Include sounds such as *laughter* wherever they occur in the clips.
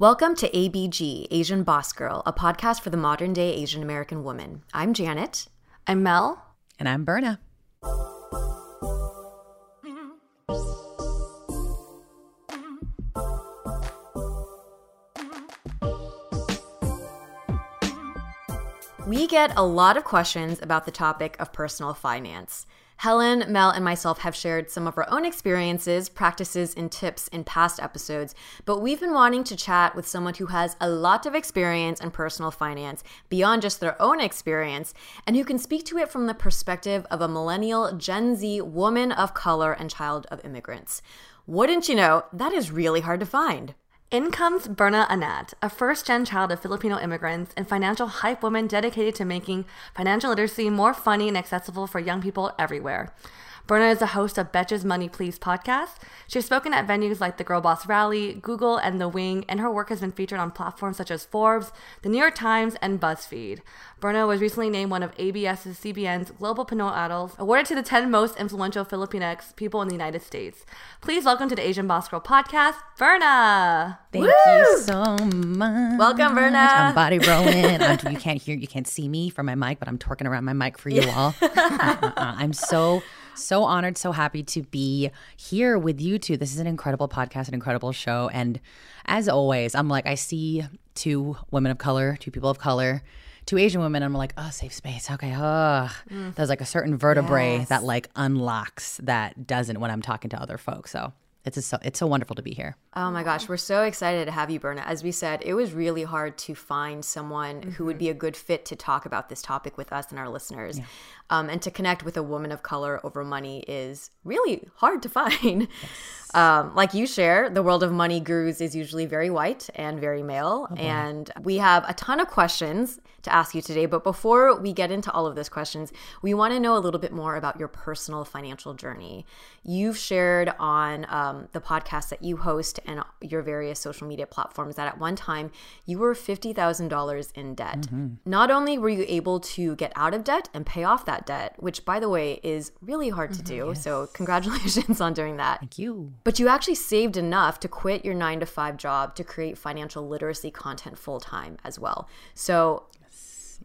Welcome to ABG, Asian Boss Girl, a podcast for the modern day Asian American woman. I'm Janet. I'm Mel. And I'm Berna. We get a lot of questions about the topic of personal finance. Helen, Mel, and myself have shared some of our own experiences, practices, and tips in past episodes, but we've been wanting to chat with someone who has a lot of experience in personal finance beyond just their own experience and who can speak to it from the perspective of a millennial Gen Z woman of color and child of immigrants. Wouldn't you know, that is really hard to find. In comes Berna Anat, a first gen child of Filipino immigrants and financial hype woman dedicated to making financial literacy more funny and accessible for young people everywhere. Berna is a host of Betches Money Please podcast. She has spoken at venues like the Girl Boss Rally, Google, and The Wing, and her work has been featured on platforms such as Forbes, The New York Times, and BuzzFeed. Berna was recently named one of ABS's CBN's Global Pinoy Idols, awarded to the 10 most influential Filipinx people in the United States. Please welcome to the Asian Boss Girl podcast, Berna. Thank Woo! you so much. Welcome, Berna. I'm body rolling. I'm, you can't hear, you can't see me from my mic, but I'm twerking around my mic for you all. *laughs* uh, uh, uh, I'm so so honored, so happy to be here with you two. This is an incredible podcast, an incredible show. And as always, I'm like, I see two women of color, two people of color, two Asian women. I'm like, oh, safe space. Okay. Oh, mm. there's like a certain vertebrae yes. that like unlocks that doesn't when I'm talking to other folks. So it's so it's so wonderful to be here. Oh my gosh, we're so excited to have you, Berna. As we said, it was really hard to find someone mm-hmm. who would be a good fit to talk about this topic with us and our listeners. Yeah. Um, and to connect with a woman of color over money is really hard to find. Yes. Um, like you share, the world of money gurus is usually very white and very male. Oh and we have a ton of questions to ask you today. But before we get into all of those questions, we want to know a little bit more about your personal financial journey. You've shared on um, the podcast that you host and your various social media platforms that at one time you were $50,000 in debt. Mm-hmm. Not only were you able to get out of debt and pay off that debt, which by the way is really hard to mm-hmm, do. Yes. So, congratulations on doing that. Thank you. But you actually saved enough to quit your nine to five job to create financial literacy content full time as well. So,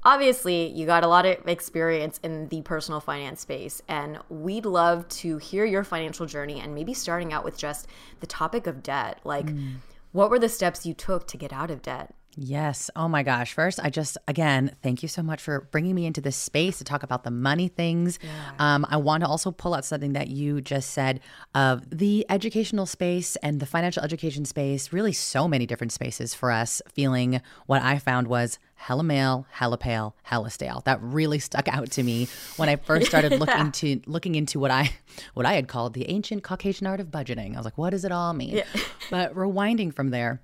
obviously you got a lot of experience in the personal finance space and we'd love to hear your financial journey and maybe starting out with just the topic of debt like mm. what were the steps you took to get out of debt Yes. Oh my gosh. First, I just, again, thank you so much for bringing me into this space to talk about the money things. Yeah. Um, I want to also pull out something that you just said of the educational space and the financial education space, really so many different spaces for us feeling what I found was hella male, hella pale, hella stale. That really stuck out to me when I first *laughs* started looking yeah. into looking into what I what I had called the ancient Caucasian art of budgeting. I was like, what does it all mean? Yeah. but rewinding from there,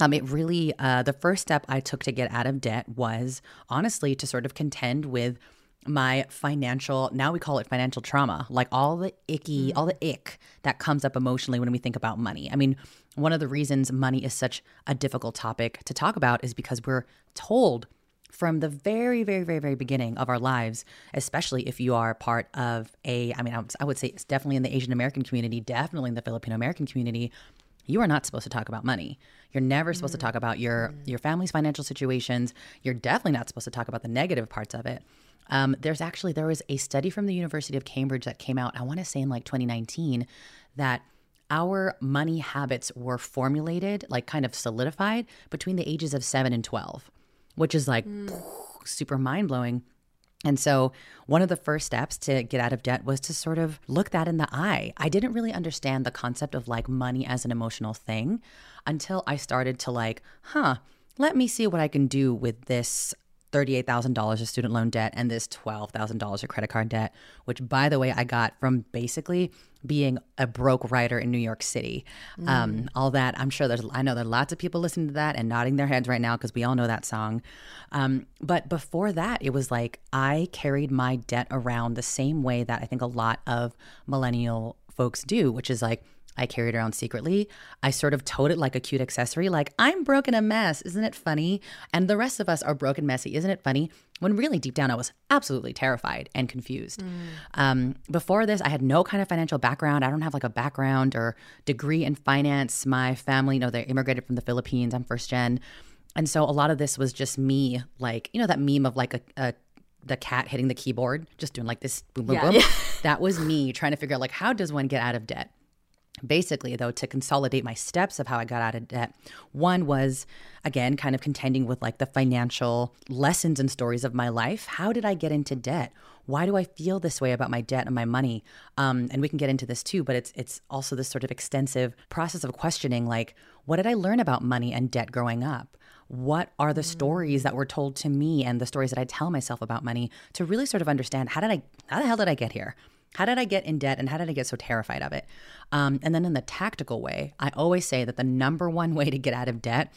um, it really, uh, the first step I took to get out of debt was honestly to sort of contend with my financial, now we call it financial trauma, like all the icky, mm. all the ick that comes up emotionally when we think about money. I mean, one of the reasons money is such a difficult topic to talk about is because we're told from the very, very, very, very beginning of our lives, especially if you are part of a, I mean, I would say it's definitely in the Asian American community, definitely in the Filipino American community, you are not supposed to talk about money. You're never supposed mm. to talk about your mm. your family's financial situations. You're definitely not supposed to talk about the negative parts of it. Um, there's actually there was a study from the University of Cambridge that came out. I want to say in like 2019 that our money habits were formulated, like kind of solidified between the ages of seven and 12, which is like mm. super mind blowing. And so, one of the first steps to get out of debt was to sort of look that in the eye. I didn't really understand the concept of like money as an emotional thing until I started to like, huh, let me see what I can do with this $38,000 of student loan debt and this $12,000 of credit card debt, which, by the way, I got from basically being a broke writer in New York City. Mm. Um, all that, I'm sure there's, I know there are lots of people listening to that and nodding their heads right now because we all know that song. Um, but before that, it was like I carried my debt around the same way that I think a lot of millennial folks do, which is like, I carried around secretly. I sort of toted it like a cute accessory, like, I'm broken a mess. Isn't it funny? And the rest of us are broken messy. Isn't it funny? When really deep down, I was absolutely terrified and confused. Mm. Um, before this, I had no kind of financial background. I don't have like a background or degree in finance. My family, you know, they immigrated from the Philippines. I'm first gen. And so a lot of this was just me, like, you know, that meme of like a, a the cat hitting the keyboard, just doing like this boom, boom, yeah, boom. Yeah. *laughs* that was me trying to figure out like how does one get out of debt? Basically, though, to consolidate my steps of how I got out of debt, one was again kind of contending with like the financial lessons and stories of my life. How did I get into debt? Why do I feel this way about my debt and my money? Um, and we can get into this too, but it's it's also this sort of extensive process of questioning like, what did I learn about money and debt growing up? What are the stories that were told to me and the stories that I tell myself about money to really sort of understand how did I how the hell did I get here? How did I get in debt and how did I get so terrified of it? Um, and then in the tactical way, I always say that the number one way to get out of debt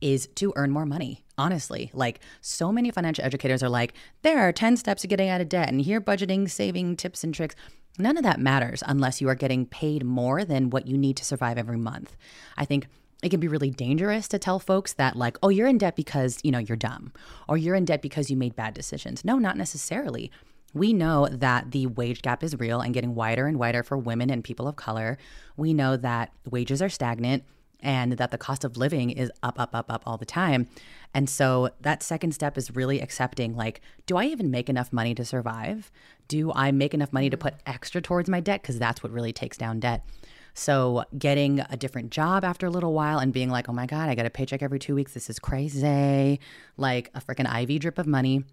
is to earn more money. Honestly, like so many financial educators are like, there are 10 steps to getting out of debt, and here budgeting, saving tips and tricks. None of that matters unless you are getting paid more than what you need to survive every month. I think it can be really dangerous to tell folks that like oh you're in debt because you know you're dumb or you're in debt because you made bad decisions no not necessarily we know that the wage gap is real and getting wider and wider for women and people of color. We know that wages are stagnant and that the cost of living is up, up, up, up all the time. And so that second step is really accepting like, do I even make enough money to survive? Do I make enough money to mm-hmm. put extra towards my debt? Because that's what really takes down debt. So getting a different job after a little while and being like, oh my God, I get a paycheck every two weeks. This is crazy. Like a freaking IV drip of money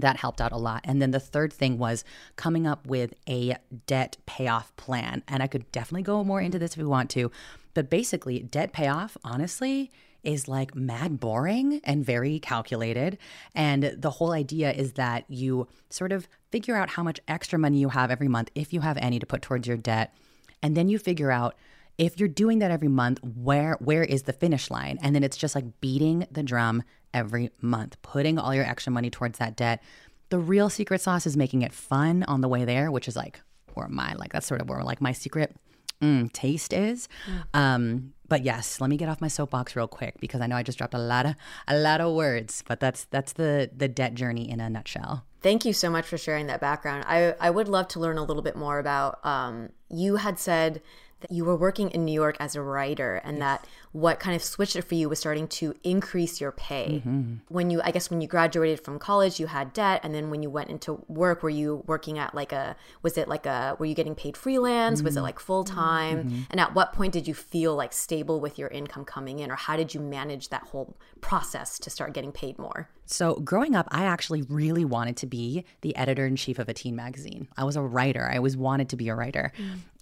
that helped out a lot. And then the third thing was coming up with a debt payoff plan. And I could definitely go more into this if we want to. But basically, debt payoff, honestly, is like mad boring and very calculated. And the whole idea is that you sort of figure out how much extra money you have every month, if you have any, to put towards your debt. And then you figure out if you're doing that every month, where where is the finish line? And then it's just like beating the drum every month, putting all your extra money towards that debt. The real secret sauce is making it fun on the way there, which is like where my like that's sort of where like my secret mm, taste is. Mm. Um, but yes, let me get off my soapbox real quick because I know I just dropped a lot of a lot of words, but that's that's the the debt journey in a nutshell. Thank you so much for sharing that background. I I would love to learn a little bit more about. Um, you had said that you were working in New York as a writer and yes. that what kind of switched it for you was starting to increase your pay. Mm-hmm. When you, I guess, when you graduated from college, you had debt. And then when you went into work, were you working at like a, was it like a, were you getting paid freelance? Mm-hmm. Was it mm-hmm. like full time? Mm-hmm. And at what point did you feel like stable with your income coming in? Or how did you manage that whole process to start getting paid more? So, growing up, I actually really wanted to be the editor in chief of a teen magazine. I was a writer. I always wanted to be a writer.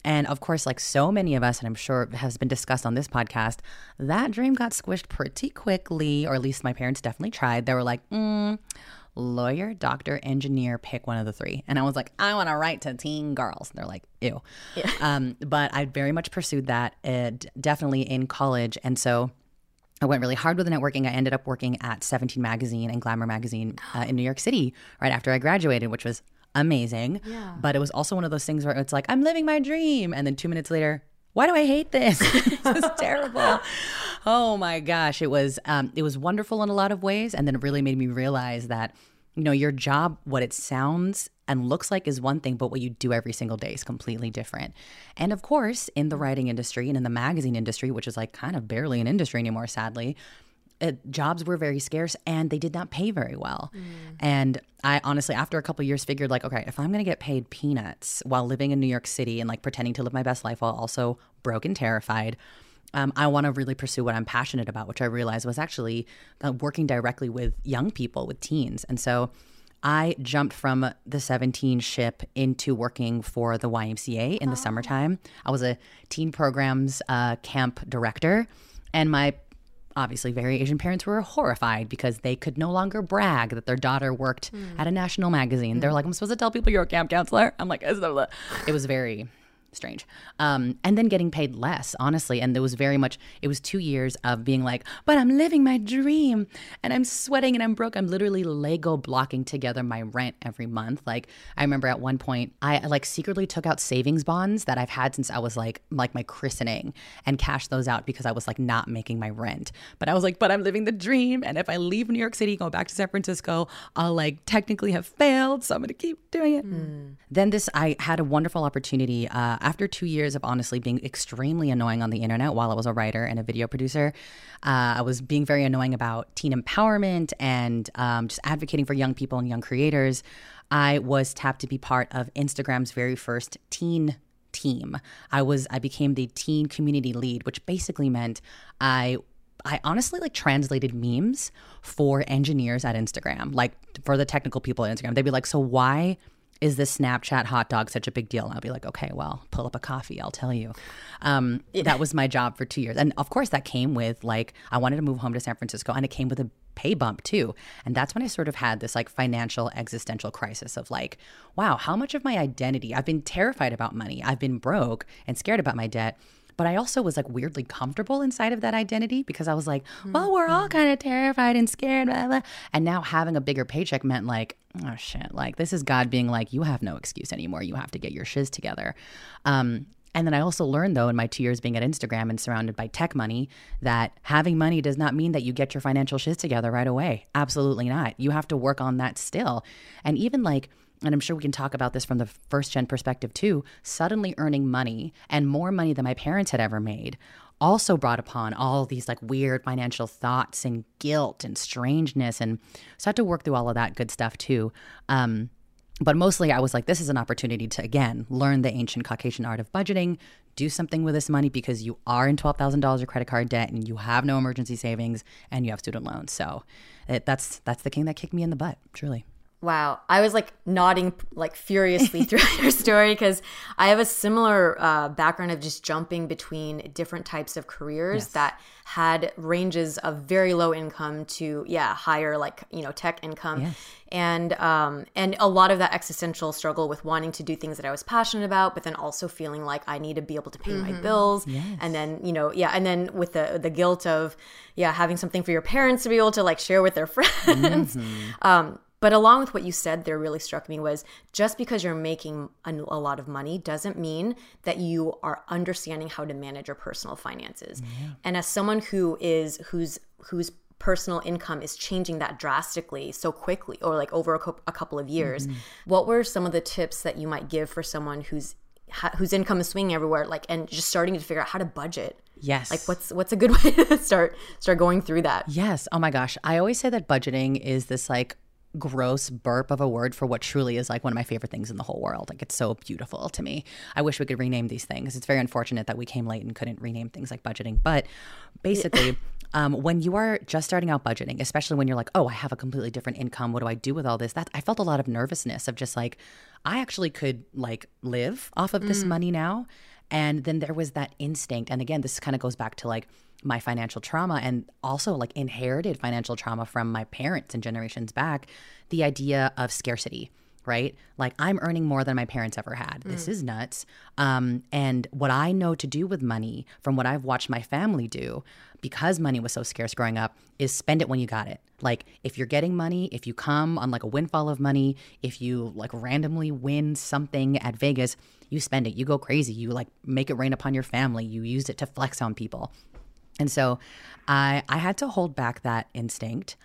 And of course, like so many of us, and I'm sure has been discussed on this podcast, that dream got squished pretty quickly, or at least my parents definitely tried. They were like, mm, lawyer, doctor, engineer, pick one of the three. And I was like, I want to write to teen girls. And they're like, ew. Yeah. *laughs* Um, but I very much pursued that, uh, definitely in college. And so I went really hard with the networking. I ended up working at 17 Magazine and Glamour Magazine uh, in New York City right after I graduated, which was amazing. Yeah. But it was also one of those things where it's like, I'm living my dream. And then two minutes later, why do I hate this? *laughs* this is terrible. oh my gosh. It was um, it was wonderful in a lot of ways. And then it really made me realize that, you know, your job, what it sounds and looks like is one thing, but what you do every single day is completely different. And of course, in the writing industry and in the magazine industry, which is like kind of barely an industry anymore, sadly, it, jobs were very scarce and they did not pay very well. Mm. And I honestly, after a couple years, figured like, okay, if I'm going to get paid peanuts while living in New York City and like pretending to live my best life while also broke and terrified, um, I want to really pursue what I'm passionate about, which I realized was actually uh, working directly with young people, with teens. And so I jumped from the 17 ship into working for the YMCA in the summertime. I was a teen programs uh, camp director, and my obviously very Asian parents were horrified because they could no longer brag that their daughter worked hmm. at a national magazine. They're like, I'm supposed to tell people you're a camp counselor. I'm like, it was very strange. Um, and then getting paid less, honestly. And there was very much, it was two years of being like, but I'm living my dream and I'm sweating and I'm broke. I'm literally Lego blocking together my rent every month. Like, I remember at one point, I like secretly took out savings bonds that I've had since I was like, like my christening and cashed those out because I was like not making my rent. But I was like, but I'm living the dream. And if I leave New York City, go back to San Francisco, I'll like technically have failed. So I'm going to keep doing it. Then this, I had a wonderful opportunity. Uh, after two years of honestly being extremely annoying on the internet while I was a writer and a video producer, uh, I was being very annoying about teen empowerment and um, just advocating for young people and young creators. I was tapped to be part of Instagram's very first teen team. I was I became the teen community lead, which basically meant I I honestly like translated memes for engineers at Instagram, like for the technical people at Instagram. They'd be like, "So why is this Snapchat hot dog such a big deal?" And I'll be like, "Okay, well, pull up a coffee, I'll tell you." Um, That was my job for two years, and of course, that came with like I wanted to move home to San Francisco, and it came with a pay bump too. And that's when I sort of had this like financial existential crisis of like, wow, how much of my identity? I've been terrified about money. I've been broke and scared about my debt. But I also was like weirdly comfortable inside of that identity because I was like, well, we're all kind of terrified and scared. Blah, blah. And now having a bigger paycheck meant like, oh shit, like this is God being like, you have no excuse anymore. You have to get your shiz together. Um, and then I also learned, though, in my two years being at Instagram and surrounded by tech money, that having money does not mean that you get your financial shiz together right away. Absolutely not. You have to work on that still. And even like, and I'm sure we can talk about this from the first gen perspective too, suddenly earning money and more money than my parents had ever made also brought upon all these like weird financial thoughts and guilt and strangeness. And so I had to work through all of that good stuff too. Um, but mostly I was like, this is an opportunity to, again, learn the ancient Caucasian art of budgeting, do something with this money because you are in $12,000 of credit card debt and you have no emergency savings and you have student loans. So it, that's, that's the king that kicked me in the butt, truly. Wow. I was like nodding like furiously throughout *laughs* your story because I have a similar uh, background of just jumping between different types of careers that had ranges of very low income to, yeah, higher like, you know, tech income. And um and a lot of that existential struggle with wanting to do things that I was passionate about, but then also feeling like I need to be able to pay my bills. And then, you know, yeah, and then with the the guilt of yeah, having something for your parents to be able to like share with their *laughs* friends. Um but along with what you said there really struck me was just because you're making a, a lot of money doesn't mean that you are understanding how to manage your personal finances. And as someone who is who's whose personal income is changing that drastically so quickly or like over a, cou- a couple of years, mm-hmm. what were some of the tips that you might give for someone who's ha- whose income is swinging everywhere like and just starting to figure out how to budget? Yes. Like what's what's a good *laughs* way to start start going through that? Yes. Oh my gosh. I always say that budgeting is this like gross burp of a word for what truly is like one of my favorite things in the whole world. Like it's so beautiful to me. I wish we could rename these things. It's very unfortunate that we came late and couldn't rename things like budgeting. But basically, *laughs* um, when you are just starting out budgeting, especially when you're like, oh, I have a completely different income. What do I do with all this? That I felt a lot of nervousness of just like, I actually could like live off of this money now. And then there was that instinct. And again, this kind of goes back to like my financial trauma and also like inherited financial trauma from my parents and generations back. The idea of scarcity, right? Like I'm earning more than my parents ever had. This is nuts. Um, and what I know to do with money from what I've watched my family do, because money was so scarce growing up, is spend it when you got it. Like if you're getting money, if you come on like a windfall of money, if you like randomly win something at Vegas, you spend it. You go crazy. You like make it rain upon your family. You use it to flex on people. And so I I had to hold back that instinct.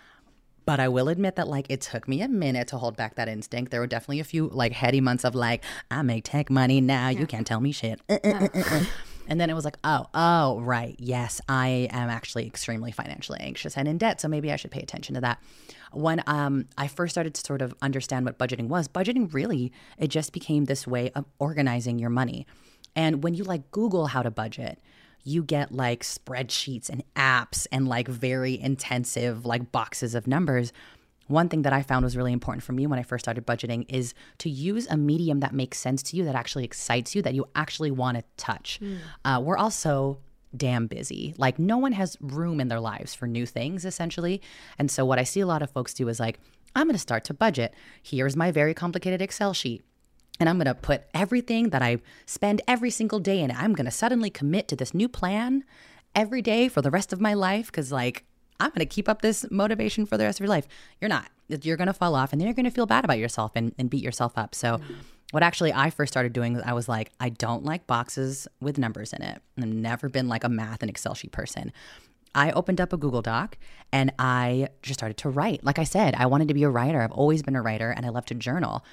But I will admit that like it took me a minute to hold back that instinct. There were definitely a few like heady months of like, I make tech money now. You can't tell me shit. Uh, uh, uh. *laughs* And then it was like, oh, oh, right. Yes, I am actually extremely financially anxious and in debt. So maybe I should pay attention to that. When um, I first started to sort of understand what budgeting was, budgeting really, it just became this way of organizing your money. And when you like Google how to budget, you get like spreadsheets and apps and like very intensive like boxes of numbers. one thing that I found was really important for me when I first started budgeting is to use a medium that makes sense to you, that actually excites you, that you actually want to touch. Mm. Uh, we're also damn busy. Like, no one has room in their lives for new things, essentially. And so, what I see a lot of folks do is like, I'm going to start to budget. Here's my very complicated Excel sheet. And I'm going to put everything that I spend every single day in. I'm going to suddenly commit to this new plan every day for the rest of my life because, like, I'm going to keep up this motivation for the rest of your life. You're not. You're going to fall off and then you're going to feel bad about yourself and, and beat yourself up. So, mm-hmm. what actually I first started doing, I was like, I don't like boxes with numbers in it. I've never been like a math and Excel sheet person. I opened up a Google Doc and I just started to write. Like I said, I wanted to be a writer. I've always been a writer and I love to journal.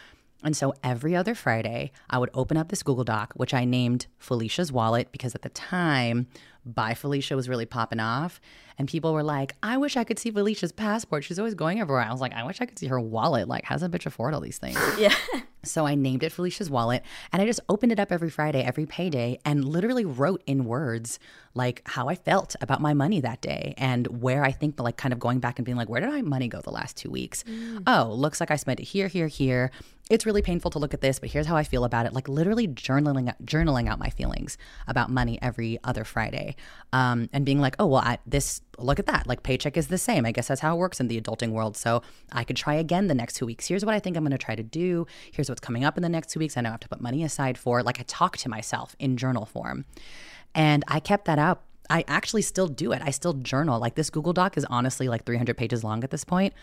And so every other Friday, I would open up this Google Doc, which I named Felicia's Wallet because at the time, Bye Felicia was really popping off. And people were like, I wish I could see Felicia's passport. She's always going everywhere. I was like, I wish I could see her wallet. Like, how's a bitch afford all these things? *laughs* Yeah. So I named it Felicia's Wallet and I just opened it up every Friday, every payday, and literally wrote in words like how I felt about my money that day and where I think, like, kind of going back and being like, where did my money go the last two weeks? Mm. Oh, looks like I spent it here, here, here. It's really painful to look at this, but here's how I feel about it. Like, literally journaling, journaling out my feelings about money every other Friday um, and being like, oh, well, I, this, look at that. Like, paycheck is the same. I guess that's how it works in the adulting world. So I could try again the next two weeks. Here's what I think I'm going to try to do. Here's what's coming up in the next two weeks. I know I have to put money aside for. Like, I talk to myself in journal form. And I kept that up. I actually still do it. I still journal. Like, this Google Doc is honestly like 300 pages long at this point.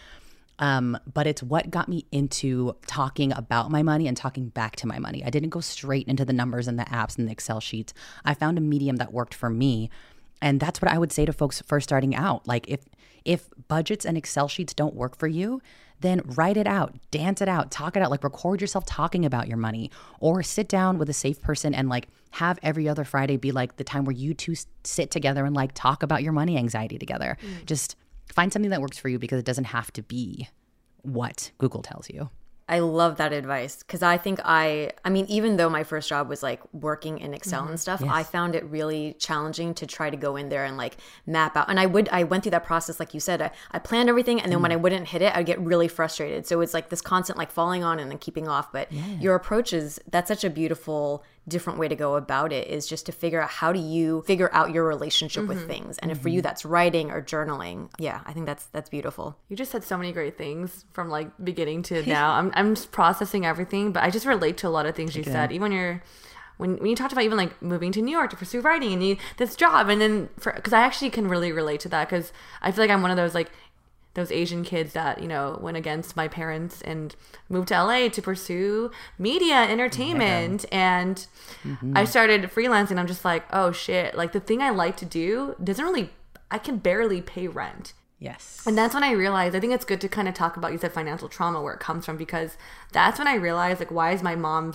Um, but it's what got me into talking about my money and talking back to my money. I didn't go straight into the numbers and the apps and the Excel sheets. I found a medium that worked for me and that's what I would say to folks first starting out. Like if if budgets and Excel sheets don't work for you, then write it out, dance it out, talk it out, like record yourself talking about your money or sit down with a safe person and like have every other Friday be like the time where you two sit together and like talk about your money anxiety together. Mm. Just find something that works for you because it doesn't have to be what Google tells you. I love that advice because I think I, I mean, even though my first job was like working in Excel mm-hmm. and stuff, yes. I found it really challenging to try to go in there and like map out. And I would, I went through that process, like you said, I, I planned everything. And then mm. when I wouldn't hit it, I'd get really frustrated. So it's like this constant like falling on and then keeping off. But yeah. your approach is, that's such a beautiful different way to go about it is just to figure out how do you figure out your relationship mm-hmm. with things and mm-hmm. if for you mm-hmm. that's writing or journaling yeah i think that's that's beautiful you just said so many great things from like beginning to *laughs* now i'm, I'm just processing everything but i just relate to a lot of things you okay. said even when you're when, when you talked about even like moving to New York to pursue writing and you this job and then for because I actually can really relate to that because I feel like I'm one of those like those Asian kids that, you know, went against my parents and moved to LA to pursue media entertainment. Yeah. And mm-hmm. I started freelancing. I'm just like, oh shit. Like the thing I like to do doesn't really, I can barely pay rent. Yes. And that's when I realized, I think it's good to kind of talk about, you said financial trauma, where it comes from, because that's when I realized, like, why is my mom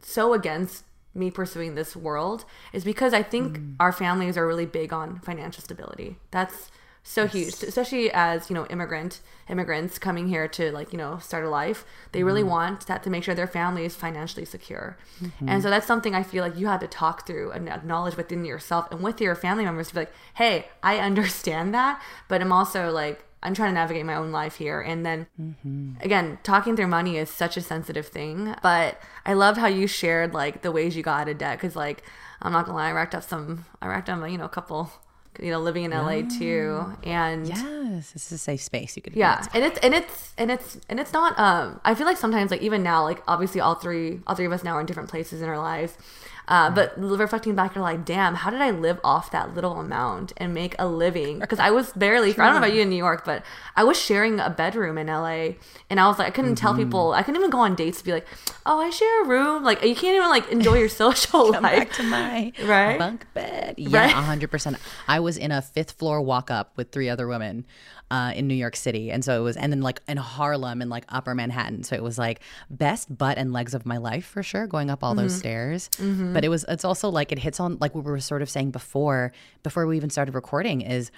so against me pursuing this world? Is because I think mm. our families are really big on financial stability. That's, so yes. huge especially as you know immigrant immigrants coming here to like you know start a life they mm-hmm. really want that to make sure their family is financially secure mm-hmm. and so that's something i feel like you had to talk through and acknowledge within yourself and with your family members to be like hey i understand that but i'm also like i'm trying to navigate my own life here and then mm-hmm. again talking through money is such a sensitive thing but i love how you shared like the ways you got out of debt because like i'm not gonna lie i racked up some i racked up you know a couple you know, living in LA too. And yes, this is a safe space. You could yeah, and it's and it's and it's and it's not. Um, I feel like sometimes like even now, like obviously all three all three of us now are in different places in our lives. Uh, but reflecting back, you're like, damn, how did I live off that little amount and make a living? Because I was barely, I don't know about you in New York, but I was sharing a bedroom in LA. And I was like, I couldn't mm-hmm. tell people, I couldn't even go on dates to be like, oh, I share a room. Like, you can't even like enjoy your social *laughs* Come life. back to my *laughs* right? bunk bed. Yeah, right? 100%. I was in a fifth floor walk up with three other women uh, in New York City. And so it was, and then like in Harlem and like upper Manhattan. So it was like best butt and legs of my life for sure, going up all mm-hmm. those stairs. Mm-hmm. But it was, it's also like it hits on, like we were sort of saying before, before we even started recording, is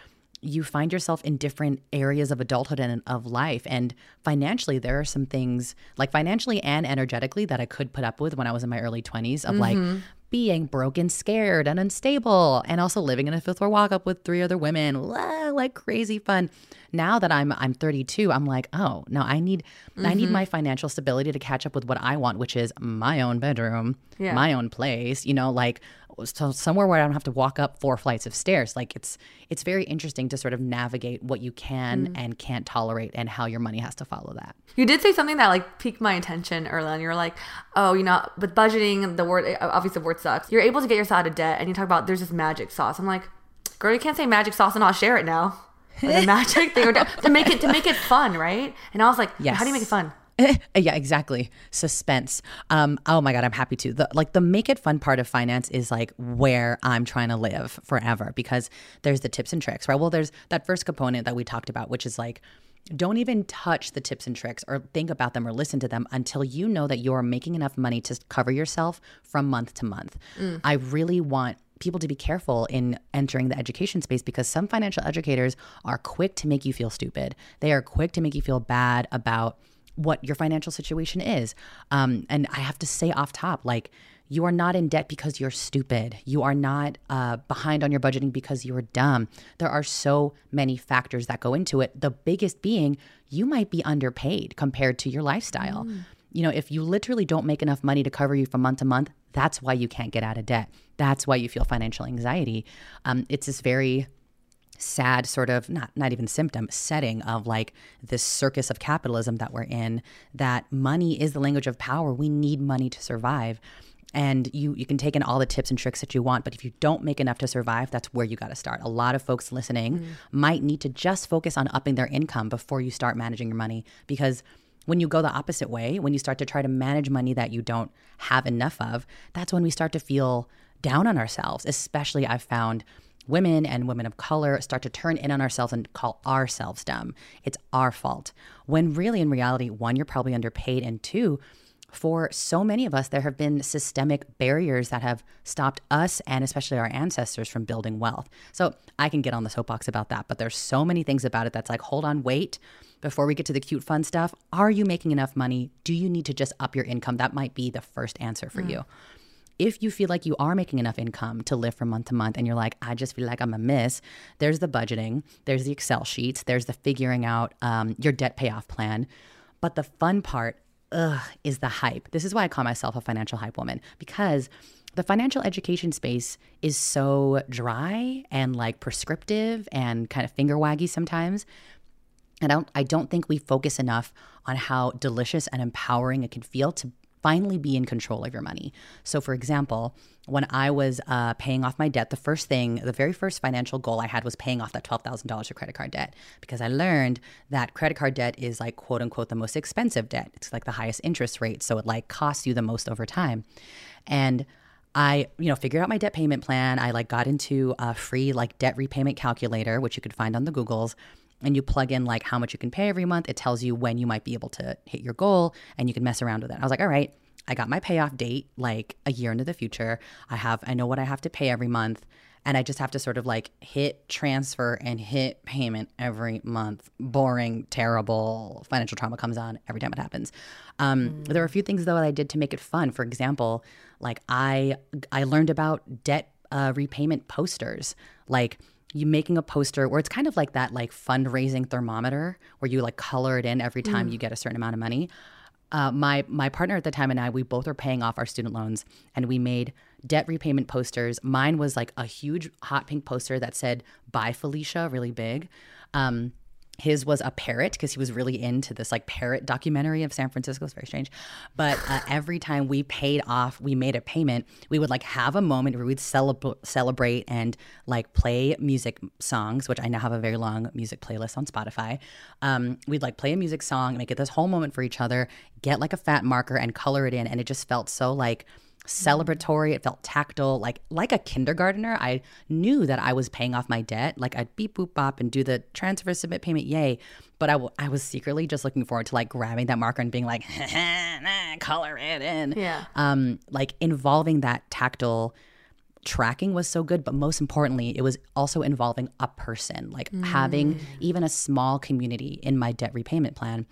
you find yourself in different areas of adulthood and of life. And financially, there are some things like financially and energetically that I could put up with when I was in my early 20s of mm-hmm. like being broken, scared, and unstable, and also living in a fifth floor walk up with three other women, like crazy fun. Now that I'm I'm 32, I'm like, oh no, I need mm-hmm. I need my financial stability to catch up with what I want, which is my own bedroom, yeah. my own place. You know, like so somewhere where I don't have to walk up four flights of stairs. Like it's it's very interesting to sort of navigate what you can mm. and can't tolerate and how your money has to follow that. You did say something that like piqued my attention early on. You were like, oh, you know, with budgeting, the word obviously the word sucks. You're able to get yourself out of debt, and you talk about there's this magic sauce. I'm like, girl, you can't say magic sauce and not share it now. the *laughs* magic thing to make it to make it fun, right? And I was like, yes. how do you make it fun? *laughs* yeah, exactly. Suspense. Um, oh my god, I'm happy to. The like the make it fun part of finance is like where I'm trying to live forever because there's the tips and tricks, right? Well, there's that first component that we talked about, which is like don't even touch the tips and tricks or think about them or listen to them until you know that you're making enough money to cover yourself from month to month. Mm. I really want people to be careful in entering the education space because some financial educators are quick to make you feel stupid. They are quick to make you feel bad about what your financial situation is. Um, and I have to say off top, like, you are not in debt because you're stupid. You are not uh, behind on your budgeting because you're dumb. There are so many factors that go into it. The biggest being you might be underpaid compared to your lifestyle. Mm. You know, if you literally don't make enough money to cover you from month to month, that's why you can't get out of debt. That's why you feel financial anxiety. Um, it's this very sad sort of not not even symptom setting of like this circus of capitalism that we're in that money is the language of power. We need money to survive. And you you can take in all the tips and tricks that you want but if you don't make enough to survive that's where you got to start. A lot of folks listening mm. might need to just focus on upping their income before you start managing your money. Because when you go the opposite way when you start to try to manage money that you don't have enough of that's when we start to feel down on ourselves. Especially i've found women and women of color start to turn in on ourselves and call ourselves dumb. It's our fault. When really, in reality, one, you're probably underpaid, and two, for so many of us, there have been systemic barriers that have stopped us and especially our ancestors from building wealth. So I can get on the soapbox about that, but there's so many things about it that's like, hold on, wait. Before we get to the cute, fun stuff, are you making enough money? Do you need to just up your income? That might be the first answer for mm. you if you feel like you are making enough income to live from month to month and you're like, I just feel like I'm a miss, there's the budgeting, there's the Excel sheets, there's the figuring out um, your debt payoff plan. But the fun part, ugh, is the hype. This is why I call myself a financial hype woman because the financial education space is so dry and like prescriptive and kind of finger waggy sometimes. And I don't, I don't think we focus enough on how delicious and empowering it can feel to finally be in control of your money. So, for example, when I was uh, paying off my debt, the first thing, the very first financial goal I had was paying off that $12,000 of credit card debt because I learned that credit card debt is like quote unquote the most expensive debt. It's like the highest interest rate. So, it like costs you the most over time. And I, you know, figured out my debt payment plan. I like got into a free like debt repayment calculator, which you could find on the Googles and you plug in like how much you can pay every month. It tells you when you might be able to hit your goal and you can mess around with it. I was like, all right, I got my payoff date like a year into the future. I have, I know what I have to pay every month. And I just have to sort of like hit transfer and hit payment every month. Boring, terrible financial trauma comes on every time it happens. Um, mm. There are a few things though that I did to make it fun. For example, like I I learned about debt uh, repayment posters. Like you making a poster where it's kind of like that like fundraising thermometer where you like color it in every time mm. you get a certain amount of money. Uh, my my partner at the time and I, we both were paying off our student loans, and we made debt repayment posters. Mine was like a huge hot pink poster that said "Bye Felicia" really big. Um, his was a parrot because he was really into this like parrot documentary of San Francisco. It's very strange. But uh, every time we paid off, we made a payment, we would like have a moment where we'd celeb- celebrate and like play music songs, which I now have a very long music playlist on Spotify. Um, we'd like play a music song, make it this whole moment for each other, get like a fat marker and color it in. And it just felt so like, celebratory. It felt tactile, like like a kindergartner. I knew that I was paying off my debt. Like I'd beep boop bop and do the transfer submit payment, yay. But I, w- I was secretly just looking forward to like grabbing that marker and being like, *laughs* color it in. Yeah. Um, like involving that tactile tracking was so good, but most importantly, it was also involving a person, like mm. having even a small community in my debt repayment plan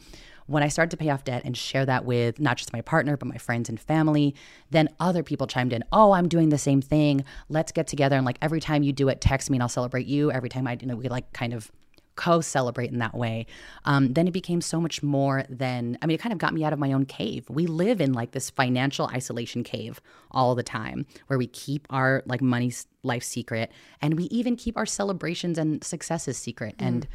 when I started to pay off debt and share that with not just my partner, but my friends and family, then other people chimed in, Oh, I'm doing the same thing. Let's get together. And like every time you do it, text me and I'll celebrate you. Every time I, you know, we like kind of co-celebrate in that way um, then it became so much more than i mean it kind of got me out of my own cave we live in like this financial isolation cave all the time where we keep our like money life secret and we even keep our celebrations and successes secret mm. and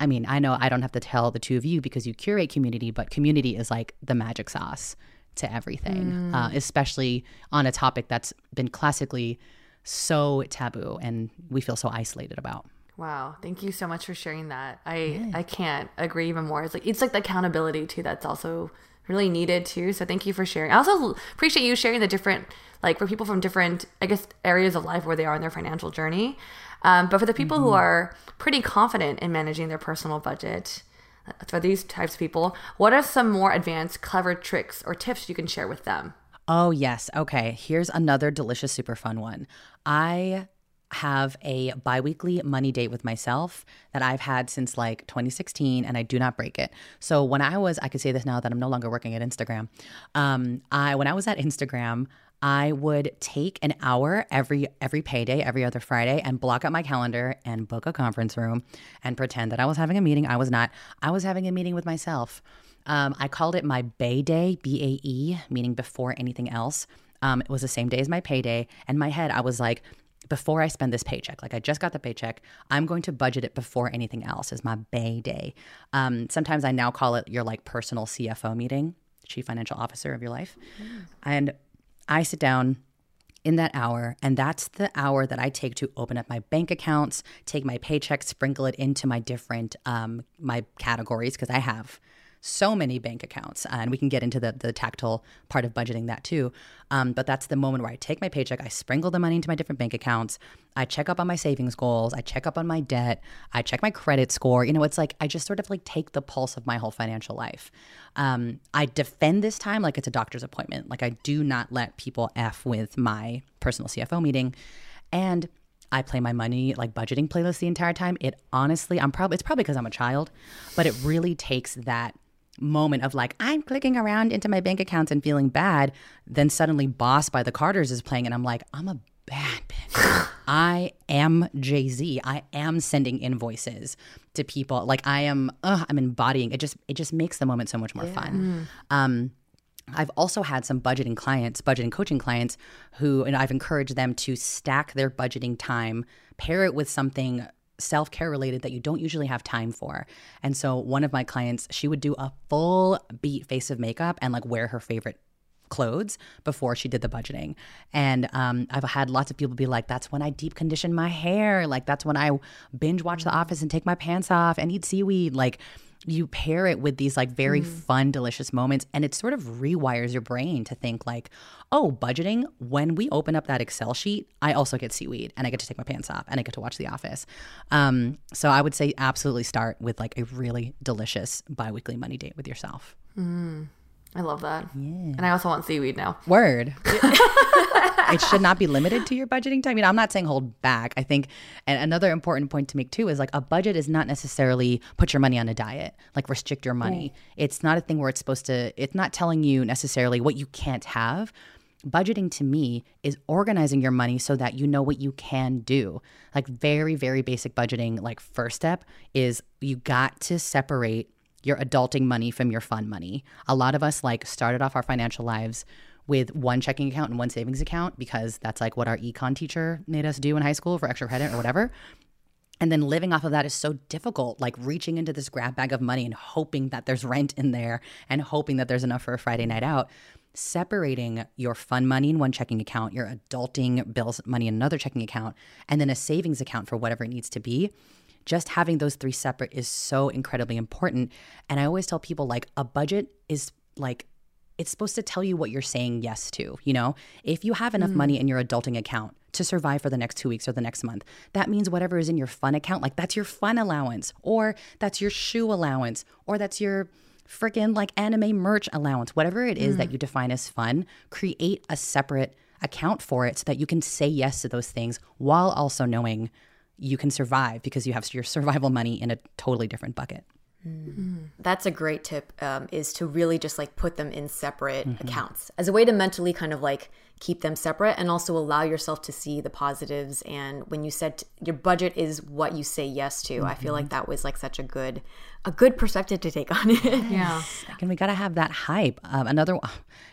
i mean i know i don't have to tell the two of you because you curate community but community is like the magic sauce to everything mm. uh, especially on a topic that's been classically so taboo and we feel so isolated about Wow, thank you so much for sharing that. I yeah. I can't agree even more. It's like it's like the accountability too that's also really needed too. So thank you for sharing. I also appreciate you sharing the different like for people from different I guess areas of life where they are in their financial journey. Um, but for the people mm-hmm. who are pretty confident in managing their personal budget, uh, for these types of people, what are some more advanced, clever tricks or tips you can share with them? Oh, yes. Okay. Here's another delicious, super fun one. I have a biweekly money date with myself that I've had since like 2016 and I do not break it. So when I was I could say this now that I'm no longer working at Instagram. Um I when I was at Instagram, I would take an hour every every payday, every other Friday and block out my calendar and book a conference room and pretend that I was having a meeting. I was not. I was having a meeting with myself. Um, I called it my Bay Day, B A E, meaning before anything else. Um, it was the same day as my payday. And my head, I was like, before I spend this paycheck. Like I just got the paycheck, I'm going to budget it before anything else. Is my bay day. Um, sometimes I now call it your like personal CFO meeting, chief financial officer of your life, mm. and I sit down in that hour and that's the hour that i take to open up my bank accounts take my paycheck sprinkle it into my different um, my categories because i have so many bank accounts. And we can get into the, the tactile part of budgeting that too. Um, but that's the moment where I take my paycheck, I sprinkle the money into my different bank accounts, I check up on my savings goals, I check up on my debt, I check my credit score. You know, it's like I just sort of like take the pulse of my whole financial life. Um, I defend this time like it's a doctor's appointment. Like I do not let people F with my personal CFO meeting. And I play my money like budgeting playlist the entire time. It honestly, I'm probably it's probably because I'm a child, but it really takes that moment of like I'm clicking around into my bank accounts and feeling bad, then suddenly Boss by the Carters is playing and I'm like, I'm a bad bitch. *laughs* I am Jay Z. I am sending invoices to people. Like I am, uh, I'm embodying. It just it just makes the moment so much more yeah. fun. Um, I've also had some budgeting clients, budgeting coaching clients, who and I've encouraged them to stack their budgeting time, pair it with something self care related that you don't usually have time for. And so one of my clients, she would do a full beat face of makeup and like wear her favorite clothes before she did the budgeting. And um, I've had lots of people be like, that's when I deep condition my hair. Like, that's when I binge watch The Office and take my pants off and eat seaweed. Like, you pair it with these like very mm. fun delicious moments and it sort of rewires your brain to think like oh budgeting when we open up that excel sheet i also get seaweed and i get to take my pants off and i get to watch the office um, so i would say absolutely start with like a really delicious biweekly money date with yourself mm. I love that. Yeah. And I also want seaweed now. Word. *laughs* *laughs* it should not be limited to your budgeting time. I mean, I'm not saying hold back. I think, and another important point to make too is like a budget is not necessarily put your money on a diet, like restrict your money. Mm. It's not a thing where it's supposed to, it's not telling you necessarily what you can't have. Budgeting to me is organizing your money so that you know what you can do. Like very, very basic budgeting, like first step is you got to separate your adulting money from your fun money. A lot of us like started off our financial lives with one checking account and one savings account because that's like what our econ teacher made us do in high school for extra credit or whatever. And then living off of that is so difficult, like reaching into this grab bag of money and hoping that there's rent in there and hoping that there's enough for a Friday night out. Separating your fun money in one checking account, your adulting bills money in another checking account, and then a savings account for whatever it needs to be just having those three separate is so incredibly important. And I always tell people like a budget is like it's supposed to tell you what you're saying yes to, you know? If you have enough mm. money in your adulting account to survive for the next 2 weeks or the next month, that means whatever is in your fun account, like that's your fun allowance or that's your shoe allowance or that's your freaking like anime merch allowance, whatever it is mm. that you define as fun, create a separate account for it so that you can say yes to those things while also knowing you can survive because you have your survival money in a totally different bucket. Mm. That's a great tip. Um, is to really just like put them in separate mm-hmm. accounts as a way to mentally kind of like keep them separate and also allow yourself to see the positives. And when you said t- your budget is what you say yes to, mm-hmm. I feel like mm-hmm. that was like such a good, a good perspective to take on it. Yeah. And we got to have that hype. Um, another,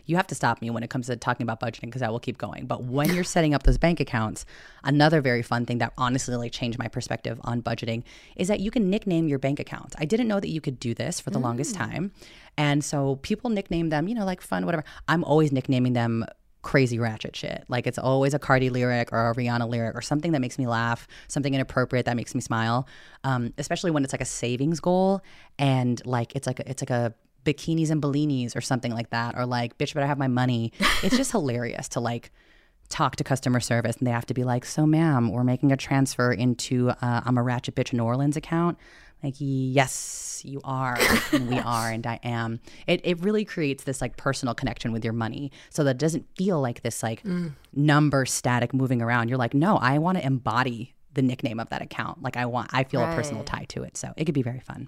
you have to stop me when it comes to talking about budgeting because I will keep going. But when you're setting up those bank accounts, another very fun thing that honestly like changed my perspective on budgeting is that you can nickname your bank accounts. I didn't know that you could do this for the mm. longest time. And so people nickname them, you know, like fun, whatever. I'm always nicknaming them crazy ratchet shit. Like it's always a Cardi lyric or a Rihanna lyric or something that makes me laugh, something inappropriate that makes me smile. Um, especially when it's like a savings goal and like it's like a, it's like a bikinis and bellinis or something like that, or like bitch, better have my money. *laughs* It's just hilarious to like talk to customer service and they have to be like, so ma'am, we're making a transfer into uh, I'm a ratchet bitch New Orleans account. Like, yes, you are, and we are, and I am. It, it really creates this like personal connection with your money so that it doesn't feel like this like mm. number static moving around. You're like, no, I want to embody the nickname of that account. Like, I want, I feel right. a personal tie to it. So it could be very fun.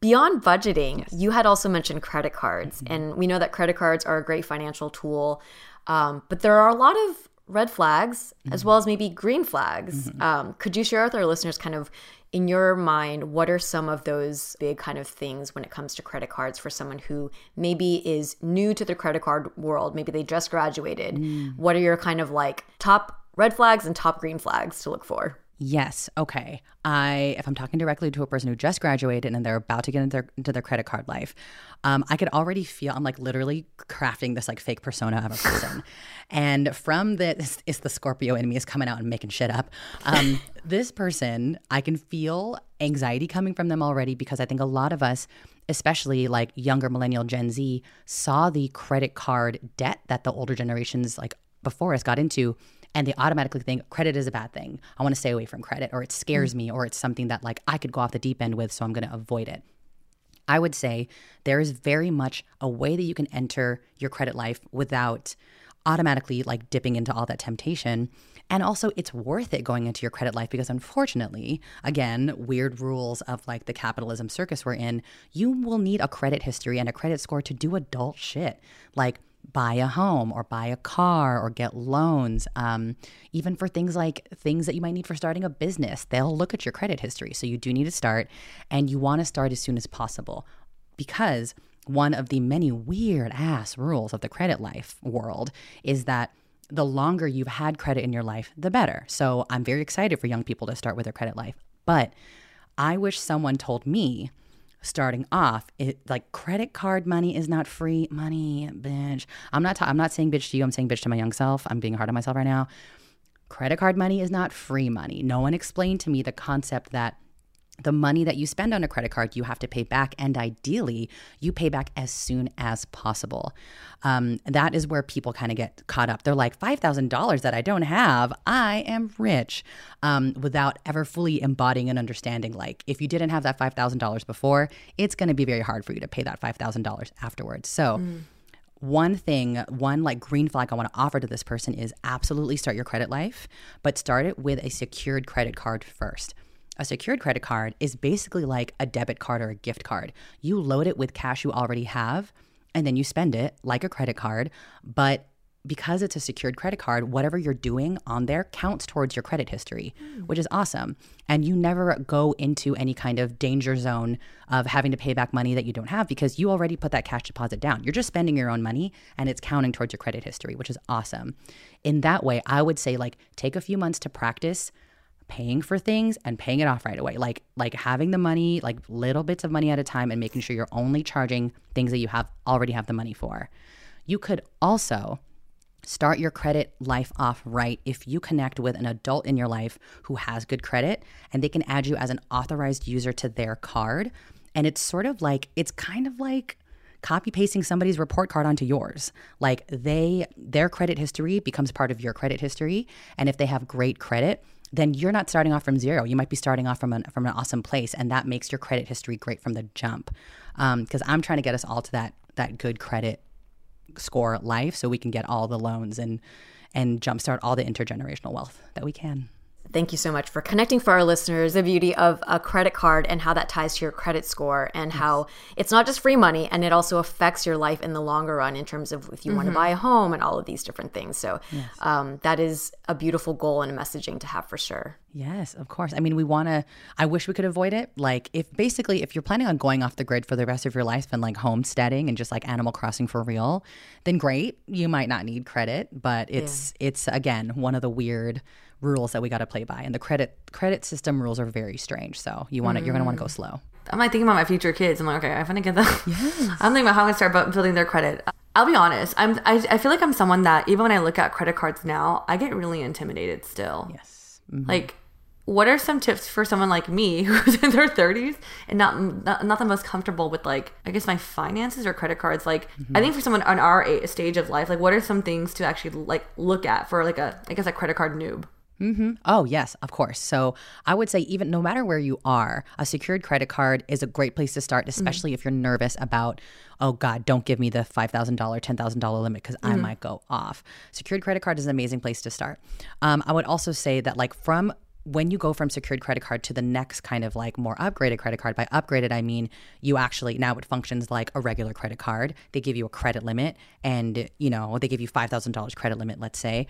Beyond budgeting, yes. you had also mentioned credit cards, mm-hmm. and we know that credit cards are a great financial tool, um, but there are a lot of red flags mm-hmm. as well as maybe green flags. Mm-hmm. Um, could you share with our listeners, kind of in your mind, what are some of those big kind of things when it comes to credit cards for someone who maybe is new to the credit card world? Maybe they just graduated. Mm. What are your kind of like top red flags and top green flags to look for? Yes. Okay. I if I'm talking directly to a person who just graduated and they're about to get into their, into their credit card life, um, I could already feel I'm like literally crafting this like fake persona of a person, *sighs* and from this is the Scorpio in me is coming out and making shit up. Um, *laughs* this person, I can feel anxiety coming from them already because I think a lot of us especially like younger millennial Gen Z, saw the credit card debt that the older generations like before us got into and they automatically think credit is a bad thing. I want to stay away from credit, or it scares mm. me, or it's something that like I could go off the deep end with, so I'm going to avoid it. I would say there is very much a way that you can enter your credit life without automatically like dipping into all that temptation. And also, it's worth it going into your credit life because, unfortunately, again, weird rules of like the capitalism circus we're in, you will need a credit history and a credit score to do adult shit. Like, buy a home or buy a car or get loans um, even for things like things that you might need for starting a business they'll look at your credit history. So you do need to start and you want to start as soon as possible because one of the many weird ass rules of the credit life world is that the longer you've had credit in your life the better. So i'm very excited for young people to start with their credit life but i wish someone told me starting off, it like credit card money is not free money, bitch. I'm not ta- I'm not saying bitch to you. I'm saying bitch to my young self. I'm being hard on myself right now. Credit card money is not free money. No one explained to me the concept that the money that you spend on a credit card, you have to pay back. And ideally, you pay back as soon as possible. Um, that is where people kind of get caught up. They're like, $5,000 that I don't have, I am rich, um, without ever fully embodying and understanding. Like, if you didn't have that $5,000 before, it's going to be very hard for you to pay that $5,000 afterwards. So, mm one thing, one like green flag I want to offer to this person is absolutely start your credit life, but start it with a secured credit card first. A secured credit card is basically like a debit card or a gift card. You load it with cash you already have, and then you spend it like a credit card, but because it's a secured credit card, whatever you're doing on there counts towards your credit history, mm. which is awesome. And you never go into any kind of danger zone of having to pay back money that you don't have because you already put that cash deposit down. You're just spending your own money and it's counting towards your credit history, which is awesome. In that way, I would say like take a few months to practice paying for things and paying it off right away. Like like having the money, like little bits of money at a time and making sure you're only charging things that you have already have the money for. You could also Start your credit life off right if you connect with an adult in your life who has good credit and they can add you as an authorized user to their card. And it's sort of like, it's kind of like, copy pasting somebody's report card onto yours. Like they their credit history becomes part of your credit history and if they have great credit, then you're not starting off from zero. You might be starting off from an from an awesome place and that makes your credit history great from the jump. Um, cuz I'm trying to get us all to that that good credit score life so we can get all the loans and and jumpstart all the intergenerational wealth that we can. Thank you so much for connecting for our listeners the beauty of a credit card and how that ties to your credit score and yes. how it's not just free money and it also affects your life in the longer run in terms of if you mm-hmm. want to buy a home and all of these different things. So yes. um, that is a beautiful goal and messaging to have for sure. Yes, of course. I mean, we want to, I wish we could avoid it. Like, if basically, if you're planning on going off the grid for the rest of your life and like homesteading and just like Animal Crossing for real, then great. You might not need credit, but it's, yeah. it's again, one of the weird rules that we got to play by and the credit credit system rules are very strange so you want to mm. you're going to want to go slow i'm like thinking about my future kids i'm like okay i'm gonna get them *laughs* yes. i'm thinking about how i start building their credit i'll be honest i'm I, I feel like i'm someone that even when i look at credit cards now i get really intimidated still yes mm-hmm. like what are some tips for someone like me *laughs* who's in their 30s and not, not, not the most comfortable with like i guess my finances or credit cards like mm-hmm. i think for someone on our stage of life like what are some things to actually like look at for like a i guess a credit card noob Mm-hmm. Oh, yes, of course. So I would say, even no matter where you are, a secured credit card is a great place to start, mm-hmm. especially mm-hmm. if you're nervous about, oh God, don't give me the $5,000, $10,000 limit because mm-hmm. I might go off. Secured credit card is an amazing place to start. Um, I would also say that, like, from when you go from secured credit card to the next kind of like more upgraded credit card, by upgraded, I mean you actually now it functions like a regular credit card. They give you a credit limit and, you know, they give you $5,000 credit limit, let's say.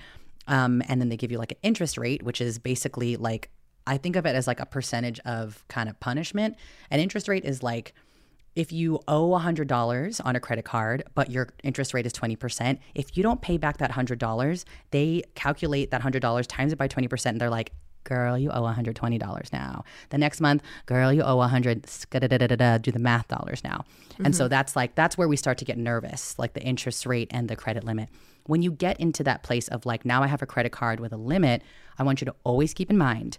Um, and then they give you like an interest rate, which is basically like, I think of it as like a percentage of kind of punishment. An interest rate is like, if you owe $100 on a credit card, but your interest rate is 20%, if you don't pay back that $100, they calculate that $100 times it by 20%, and they're like, girl, you owe $120 now. The next month, girl, you owe 100, do the math dollars now. Mm-hmm. And so mm-hmm. that's like, that's where we start to get nervous, like the interest rate and the credit limit. When you get into that place of like, now I have a credit card with a limit, I want you to always keep in mind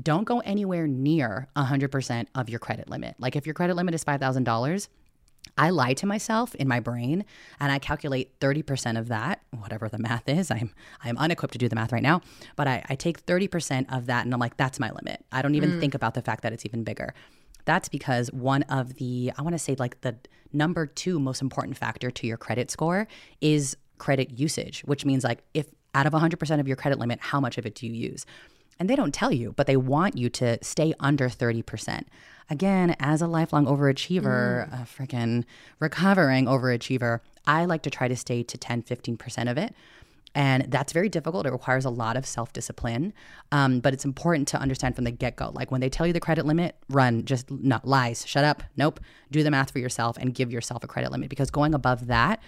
don't go anywhere near 100% of your credit limit. Like if your credit limit is $5,000, I lie to myself in my brain and I calculate 30% of that, whatever the math is. I'm I'm unequipped to do the math right now, but I, I take 30% of that and I'm like, that's my limit. I don't even mm. think about the fact that it's even bigger. That's because one of the, I want to say like the number two most important factor to your credit score is credit usage, which means like if out of 100% of your credit limit, how much of it do you use? And they don't tell you, but they want you to stay under 30% again, as a lifelong overachiever, mm. a freaking recovering overachiever, I like to try to stay to 10, 15% of it. And that's very difficult. It requires a lot of self discipline. Um, but it's important to understand from the get go. Like when they tell you the credit limit, run, just not lies, shut up, nope. Do the math for yourself and give yourself a credit limit because going above that,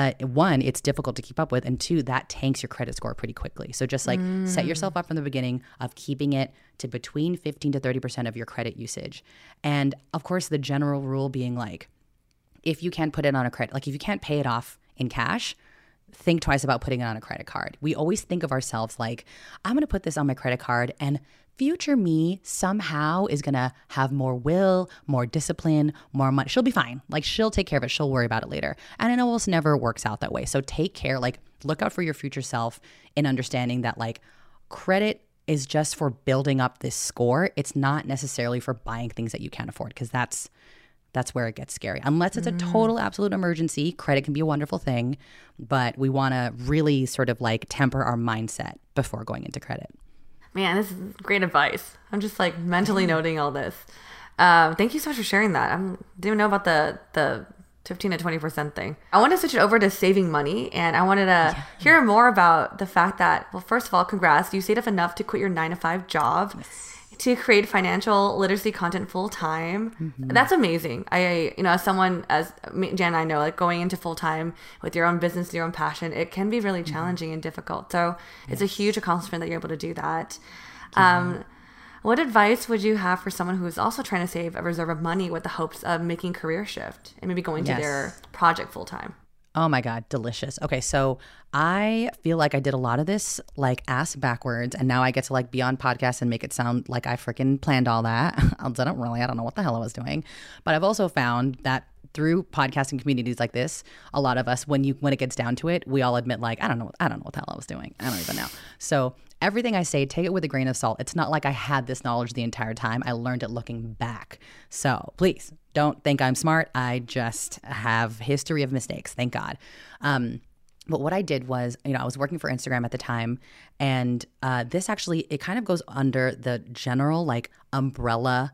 uh, one, it's difficult to keep up with, and two, that tanks your credit score pretty quickly. So just like mm. set yourself up from the beginning of keeping it to between 15 to 30% of your credit usage. And of course, the general rule being like, if you can't put it on a credit, like if you can't pay it off in cash, think twice about putting it on a credit card. We always think of ourselves like, I'm going to put this on my credit card and future me somehow is gonna have more will, more discipline, more money. She'll be fine. Like she'll take care of it. She'll worry about it later. And it almost never works out that way. So take care. Like look out for your future self in understanding that like credit is just for building up this score. It's not necessarily for buying things that you can't afford because that's that's where it gets scary. Unless it's a mm. total absolute emergency, credit can be a wonderful thing, but we want to really sort of like temper our mindset before going into credit. Man, this is great advice. I'm just like mentally noting all this. Um, thank you so much for sharing that. I didn't even know about the the 15 to 20 percent thing. I want to switch it over to saving money, and I wanted to hear more about the fact that, well, first of all, congrats, you saved up enough to quit your nine to five job. To create financial literacy content full time, that's amazing. I, you know, as someone as Jan and I know, like going into full time with your own business, your own passion, it can be really challenging and difficult. So it's a huge accomplishment that you're able to do that. Um, what advice would you have for someone who is also trying to save a reserve of money with the hopes of making career shift and maybe going Yes. to their project full time? Oh my God, delicious. Okay, so I feel like I did a lot of this like ass backwards, and now I get to like be on podcast and make it sound like I freaking planned all that. *laughs* I don't really, I don't know what the hell I was doing. But I've also found that through podcasting communities like this, a lot of us, when you when it gets down to it, we all admit like I don't know, I don't know what the hell I was doing. I don't even know. So everything I say, take it with a grain of salt. It's not like I had this knowledge the entire time. I learned it looking back. So please don't think I'm smart. I just have history of mistakes. Thank God. Um, but what I did was, you know, I was working for Instagram at the time, and uh, this actually it kind of goes under the general like umbrella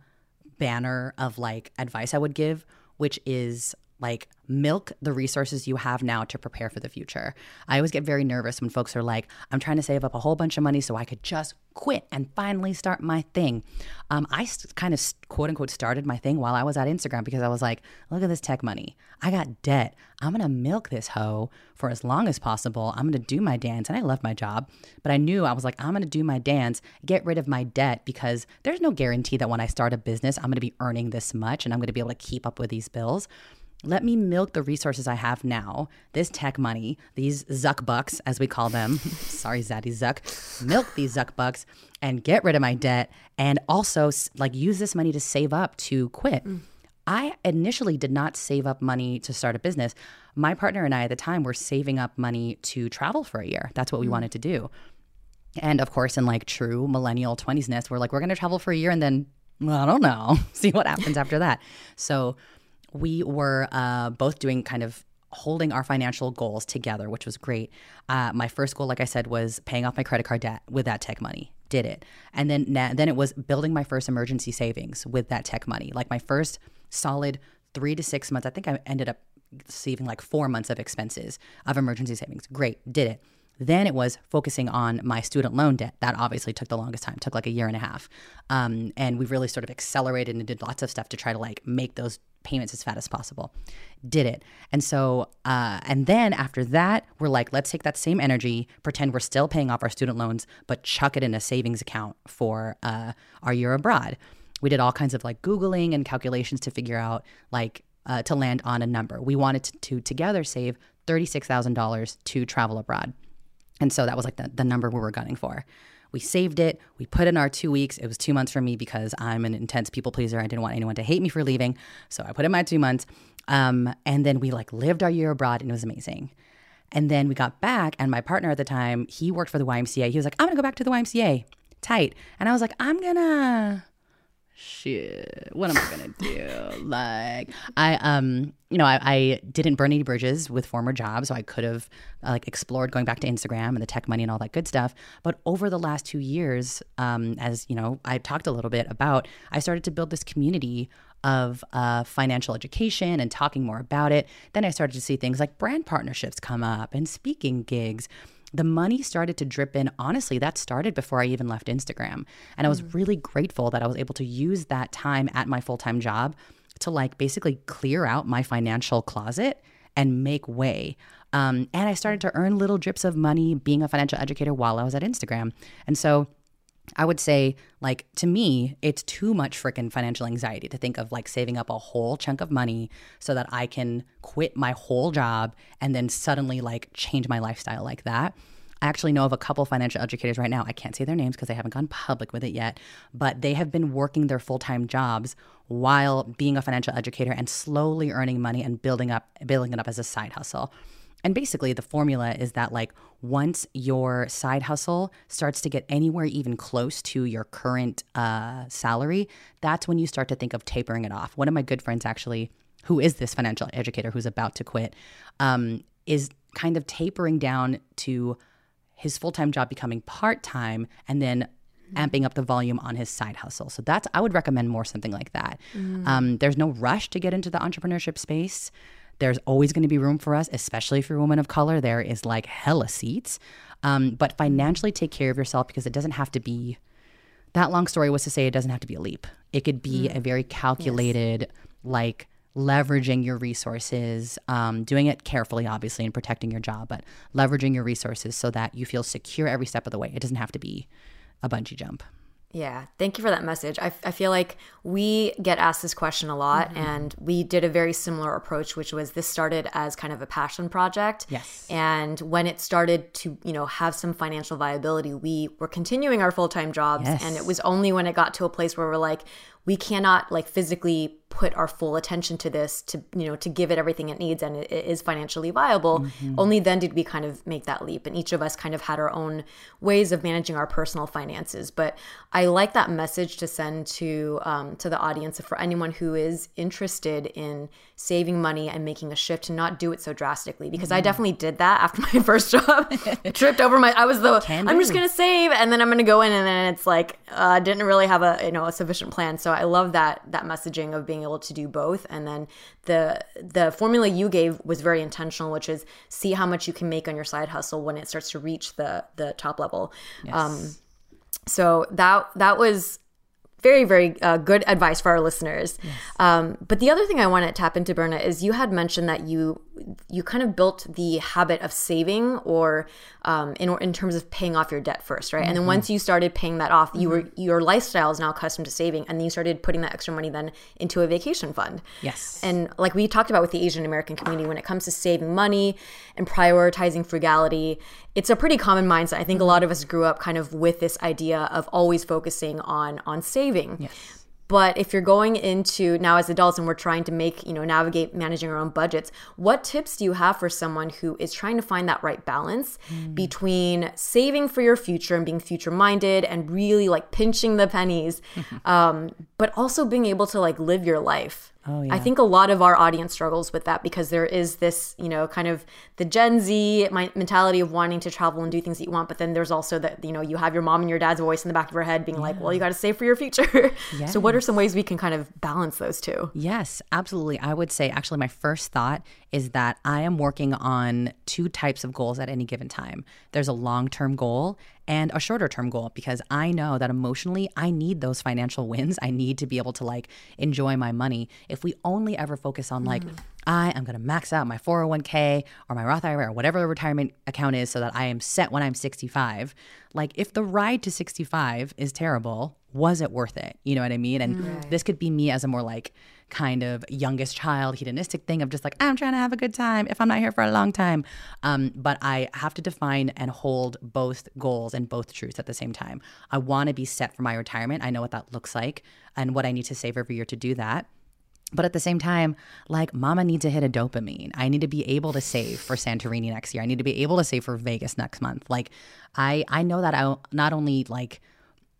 banner of like advice I would give, which is like milk the resources you have now to prepare for the future. I always get very nervous when folks are like, I'm trying to save up a whole bunch of money so I could just quit and finally start my thing. Um, I s- kind of quote unquote started my thing while I was at Instagram because I was like, look at this tech money. I got debt. I'm going to milk this hoe for as long as possible. I'm going to do my dance. And I love my job, but I knew I was like, I'm going to do my dance, get rid of my debt because there's no guarantee that when I start a business, I'm going to be earning this much and I'm going to be able to keep up with these bills. Let me milk the resources I have now, this tech money, these Zuck bucks, as we call them. *laughs* Sorry, Zaddy Zuck. Milk these Zuck bucks and get rid of my debt and also like use this money to save up to quit. Mm. I initially did not save up money to start a business. My partner and I at the time were saving up money to travel for a year. That's what we mm. wanted to do. And of course, in like true millennial 20s ness, we're like, we're going to travel for a year and then, well, I don't know, *laughs* see what happens after that. So we were uh, both doing kind of holding our financial goals together, which was great. Uh, my first goal, like I said, was paying off my credit card debt with that tech money. Did it, and then na- then it was building my first emergency savings with that tech money. Like my first solid three to six months. I think I ended up saving like four months of expenses of emergency savings. Great, did it. Then it was focusing on my student loan debt. That obviously took the longest time, took like a year and a half. Um, and we really sort of accelerated and did lots of stuff to try to like make those payments as fat as possible. Did it. And so, uh, and then after that, we're like, let's take that same energy, pretend we're still paying off our student loans, but chuck it in a savings account for uh, our year abroad. We did all kinds of like Googling and calculations to figure out like uh, to land on a number. We wanted to, to together save $36,000 to travel abroad. And so that was like the, the number we were gunning for. We saved it. We put in our two weeks. It was two months for me because I'm an intense people pleaser. I didn't want anyone to hate me for leaving. So I put in my two months. Um, and then we like lived our year abroad and it was amazing. And then we got back, and my partner at the time, he worked for the YMCA. He was like, I'm gonna go back to the YMCA. Tight. And I was like, I'm gonna shit what am i gonna do? Like i um you know I, I didn't burn any bridges with former jobs so i could have uh, like explored going back to instagram and the tech money and all that good stuff. But over the last two years um as you know i talked a little bit about i started to build this community of uh, financial education and talking more about it. Then i started to see things like brand partnerships come up and speaking gigs the money started to drip in. Honestly, that started before I even left Instagram. And I was really grateful that I was able to use that time at my full time job to like basically clear out my financial closet and make way. Um, and I started to earn little drips of money being a financial educator while I was at Instagram. And so I would say, like, to me, it's too much freaking financial anxiety to think of like saving up a whole chunk of money so that I can quit my whole job and then suddenly like change my lifestyle like that. I actually know of a couple financial educators right now. I can't say their names because they haven't gone public with it yet, but they have been working their full time jobs while being a financial educator and slowly earning money and building up building it up as a side hustle. And basically, the formula is that, like, once your side hustle starts to get anywhere even close to your current uh, salary, that's when you start to think of tapering it off. One of my good friends, actually, who is this financial educator who's about to quit, um, is kind of tapering down to his full time job becoming part time and then amping up the volume on his side hustle. So that's, I would recommend more something like that. Mm. Um, there's no rush to get into the entrepreneurship space. There's always going to be room for us, especially if you're a woman of color. There is like hella seats. Um, but financially take care of yourself because it doesn't have to be that long story was to say it doesn't have to be a leap. It could be mm. a very calculated, yes. like leveraging your resources, um, doing it carefully, obviously, and protecting your job, but leveraging your resources so that you feel secure every step of the way. It doesn't have to be a bungee jump. Yeah, thank you for that message. I, I feel like we get asked this question a lot, mm-hmm. and we did a very similar approach, which was this started as kind of a passion project. Yes. And when it started to, you know, have some financial viability, we were continuing our full time jobs. Yes. And it was only when it got to a place where we're like, we cannot like physically put our full attention to this to you know to give it everything it needs and it, it is financially viable. Mm-hmm. only then did we kind of make that leap and each of us kind of had our own ways of managing our personal finances. But i like that message to send to um, to the audience for anyone who is interested in saving money and making a shift to not do it so drastically because mm-hmm. i definitely did that after *laughs* my first job. *laughs* Tripped over my i was the i'm just gonna save and then i'm gonna go in and then it's like uh, didn't really have a you know a sufficient plan. So i love that that messaging of being able to do both and then the the formula you gave was very intentional which is see how much you can make on your side hustle when it starts to reach the the top level yes. um so that that was very very uh, good advice for our listeners yes. um, but the other thing i want to tap into berna is you had mentioned that you you kind of built the habit of saving or um, in, in terms of paying off your debt first right mm-hmm. and then mm-hmm. once you started paying that off mm-hmm. you were mm-hmm. your lifestyle is now accustomed to saving and then you started putting that extra money then into a vacation fund yes and like we talked about with the asian american community when it comes to saving money and prioritizing frugality it's a pretty common mindset i think a mm-hmm. lot of us grew up kind of with this idea of always focusing on on saving yes but if you're going into now as adults and we're trying to make, you know, navigate managing our own budgets, what tips do you have for someone who is trying to find that right balance mm. between saving for your future and being future minded and really like pinching the pennies, *laughs* um, but also being able to like live your life? Oh, yeah. I think a lot of our audience struggles with that because there is this, you know, kind of the Gen Z mentality of wanting to travel and do things that you want, but then there's also that, you know, you have your mom and your dad's voice in the back of your head being yeah. like, well, you got to save for your future. Yes. *laughs* so, what are some ways we can kind of balance those two? Yes, absolutely. I would say actually, my first thought is that I am working on two types of goals at any given time. There's a long term goal and a shorter term goal because I know that emotionally I need those financial wins. I need to be able to like enjoy my money. If we only ever focus on like, mm. I am going to max out my 401k or my Roth IRA or whatever the retirement account is so that I am set when I'm 65. Like, if the ride to 65 is terrible, was it worth it? You know what I mean? And right. this could be me as a more like, kind of youngest child hedonistic thing of just like I'm trying to have a good time if I'm not here for a long time. Um, but I have to define and hold both goals and both truths at the same time. I want to be set for my retirement. I know what that looks like and what I need to save every year to do that. But at the same time, like mama needs to hit a dopamine. I need to be able to save for Santorini next year. I need to be able to save for Vegas next month. Like I I know that I not only like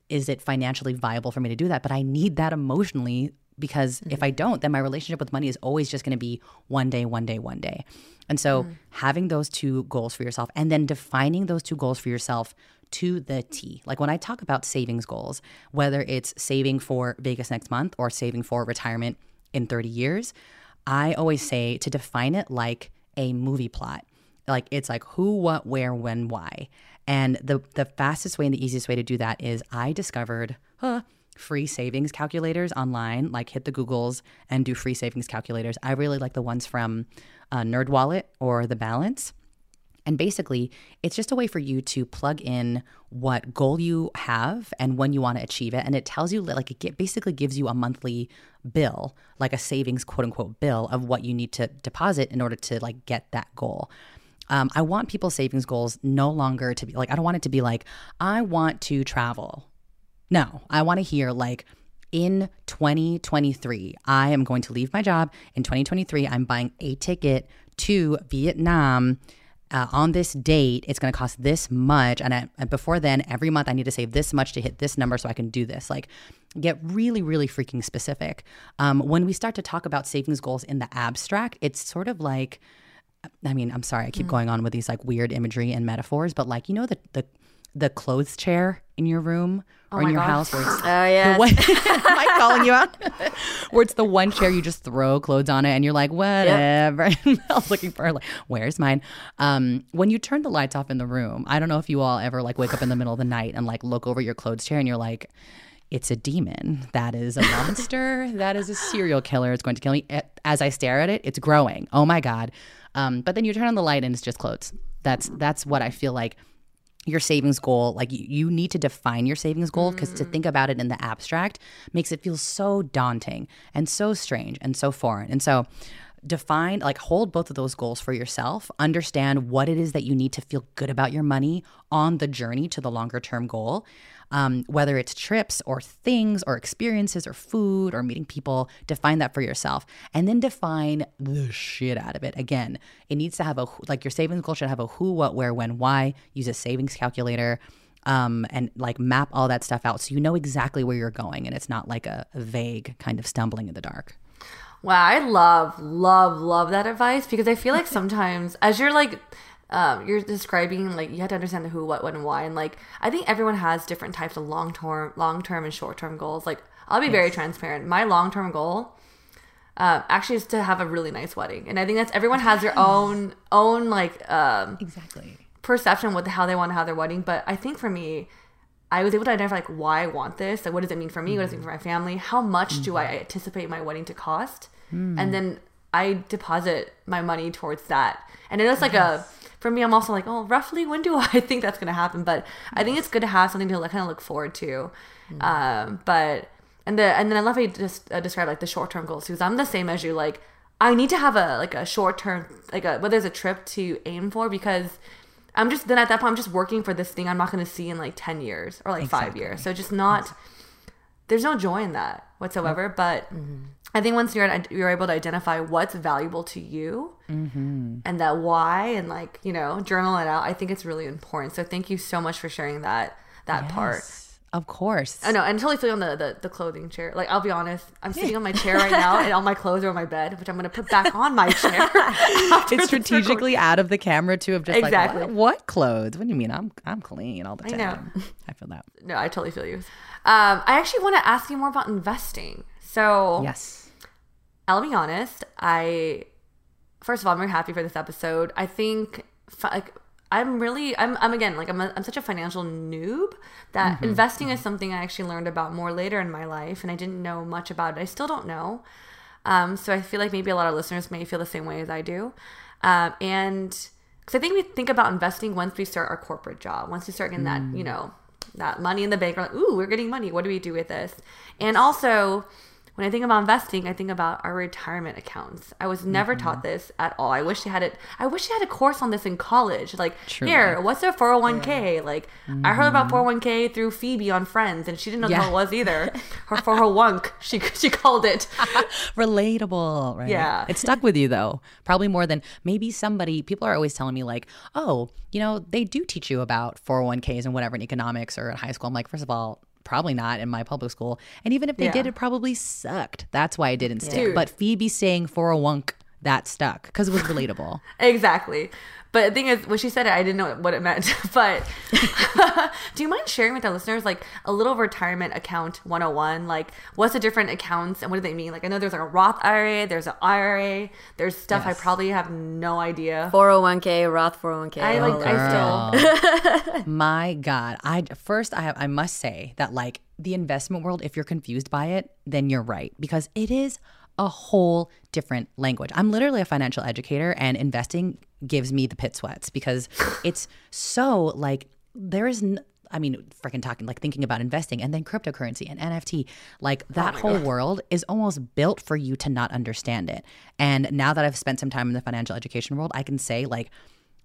is it financially viable for me to do that, but I need that emotionally because mm-hmm. if I don't, then my relationship with money is always just going to be one day, one day, one day. And so mm-hmm. having those two goals for yourself and then defining those two goals for yourself to the T. Like when I talk about savings goals, whether it's saving for Vegas next month or saving for retirement in 30 years, I always say to define it like a movie plot. Like it's like who, what, where, when, why. And the the fastest way and the easiest way to do that is I discovered, huh, free savings calculators online, like hit the Googles and do free savings calculators. I really like the ones from uh, NerdWallet or The Balance. And basically, it's just a way for you to plug in what goal you have and when you want to achieve it. And it tells you, like, it basically gives you a monthly bill, like a savings quote unquote bill of what you need to deposit in order to, like, get that goal. Um, I want people's savings goals no longer to be like, I don't want it to be like, I want to travel. No, I want to hear like, in 2023, I am going to leave my job. In 2023, I'm buying a ticket to Vietnam. Uh, on this date, it's going to cost this much. And, I, and before then, every month I need to save this much to hit this number so I can do this. Like, get really, really freaking specific. Um, when we start to talk about savings goals in the abstract, it's sort of like, I mean, I'm sorry, I keep going on with these like weird imagery and metaphors, but like, you know, the, the, the clothes chair in your room or in your house where it's *laughs* Oh yeah. the one, *laughs* am I calling you out? *laughs* Where it's the one chair you just throw clothes on it and you're like, whatever. I was looking for like, where's mine? Um, when you turn the lights off in the room, I don't know if you all ever like wake up in the middle of the night and like look over your clothes chair and you're like, it's a demon. That is a monster. that is a serial killer. It's going to kill me. As I stare at it, it's growing. Oh my god. Um, but then you turn on the light and it's just clothes. That's that's what I feel like your savings goal like you, need to define your savings goal because to think mm. about it in the abstract makes it feel so daunting and so strange and so foreign. And so define like hold both of those goals for yourself. Understand what it is that you need to feel good about your money on the journey to the longer term goal um, whether it's trips or things or experiences or food or meeting people, define that for yourself. And then define the shit out of it. Again, it needs to have a, like your savings goal should have a who, what, where, when, why. Use a savings calculator. Um, and like map all that stuff out so you know exactly where you're going and it's not like a, a vague kind of stumbling in the dark. Wow, I love, love, love that advice because I feel like *laughs* sometimes as you're like um, you're describing like you have to understand the who, what, when, and why, and like I think everyone has different types of long term, long term and short term goals. Like I'll be very transparent. My long term goal, uh, actually, is to have a really nice wedding, and I think that's everyone has their own own like um, Exactly. perception with how they want to have their wedding. But I think for me, I was able to identify like why I want this. Like, what does it mean for me? What does it mean for my family? How much do I anticipate my wedding to cost? And then I deposit my money towards that. And it is like a for me. I'm also like, oh, roughly when do *laughs* I think that's gonna happen? But I think it's good to have something to like, kind of look forward to. Um, but and the and then I love how you just uh, describe like the short term goals because I'm the same as you. Like, I need to have a like a short term like a whether it's a trip to aim for because I'm just then at that point I'm just working for this thing I'm not going to see in like 10 years or like 5 years. So just not there's no joy in that whatsoever, but I think once you're you're able to identify what's valuable to you and that why and like, you know, journal it out, I think it's really important. So thank you so much for sharing that that part. Of course. I know, and totally feel on the, the the clothing chair. Like I'll be honest, I'm sitting on my chair right now, and all my clothes are on my bed, which I'm gonna put back on my chair. *laughs* it's strategically out of the camera too of just Exactly. like what, what clothes? What do you mean? I'm I'm clean all the time. know. I feel that. No, I totally feel you. Um, I actually want to ask you more about investing. So, Yes. I'll be honest. I first of all, I'm very happy for this episode. I think like I'm really I'm I'm again like I'm a, I'm such a financial noob that investing is something I actually learned about more later in my life, and I didn't know much about it. I still don't know. Um, so I feel like maybe a lot of listeners may feel the same way as I do, um, and because I think we think about investing once we start our corporate job, once we start getting that you know that money in the bank. We're like, ooh, we're getting money. What do we do with this? And also when I think about investing, I think about our retirement accounts. I was never Mm-hmm. taught this at all. I wish they had it. I wish they had a course on this in college. Like, Truly. here, what's a 401k? Like, I heard about 401k through Phoebe on Friends, and she didn't know Mm-hmm. Yeah. what it was either. *laughs* Her for her wunk, she she called it. *laughs* relatable, right? Yeah. It stuck with you though. Probably more than maybe somebody people are always telling me like, "Oh, you know, they do teach you about 401k's and whatever in economics or in high school." I'm like, first of all, probably not in my public school. And even if they Yeah. did, it probably sucked. That's why it didn't stick. Dude. But Phoebe saying 401k that stuck because it was relatable. *laughs* exactly. But the thing is, when she said it, I didn't know what it meant. *laughs* But *laughs* do you mind sharing with our listeners like a little retirement account 101? Like, what's the different accounts and what do they mean? Like, I know there's like a Roth IRA, there's an IRA, there's stuff I probably have no idea. 401k, Roth 401k. I like, all I still. *laughs* My God. I first I have I must say that like the investment world, if you're confused by it, then you're right. Because it is a whole different language. I'm literally a financial educator and investing gives me the pit sweats because *laughs* it's so like there is n- I mean, freaking talking like thinking about investing and then cryptocurrency and NFT, like oh that whole world is almost built for you to not understand it. And now that I've spent some time in the financial education world, I can say like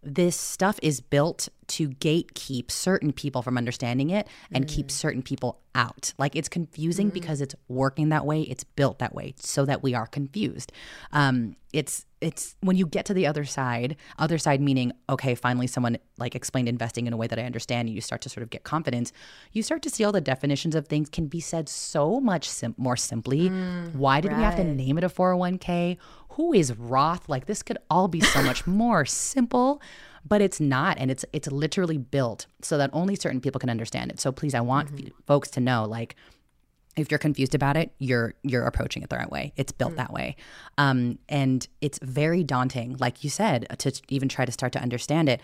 this stuff is built to gatekeep certain people from understanding it and keep Mm. certain people out. Like it's confusing because it's working that way. It's built that way so that we are confused. Um, it's it's when you get to the other side, other side meaning okay, finally someone like explained investing in a way that I understand, and you start to sort of get confidence. You start to see all the definitions of things can be said so much sim- more simply. Mm, Why did we have to name it a 401k? Who is Roth? Like this could all be so much *laughs* more simple, but it's not and it's it's literally built so that only certain people can understand it. So please I want f- folks to know like if you're confused about it, you're you're approaching it the right way. It's built that way, um, and it's very daunting, like you said, to even try to start to understand it.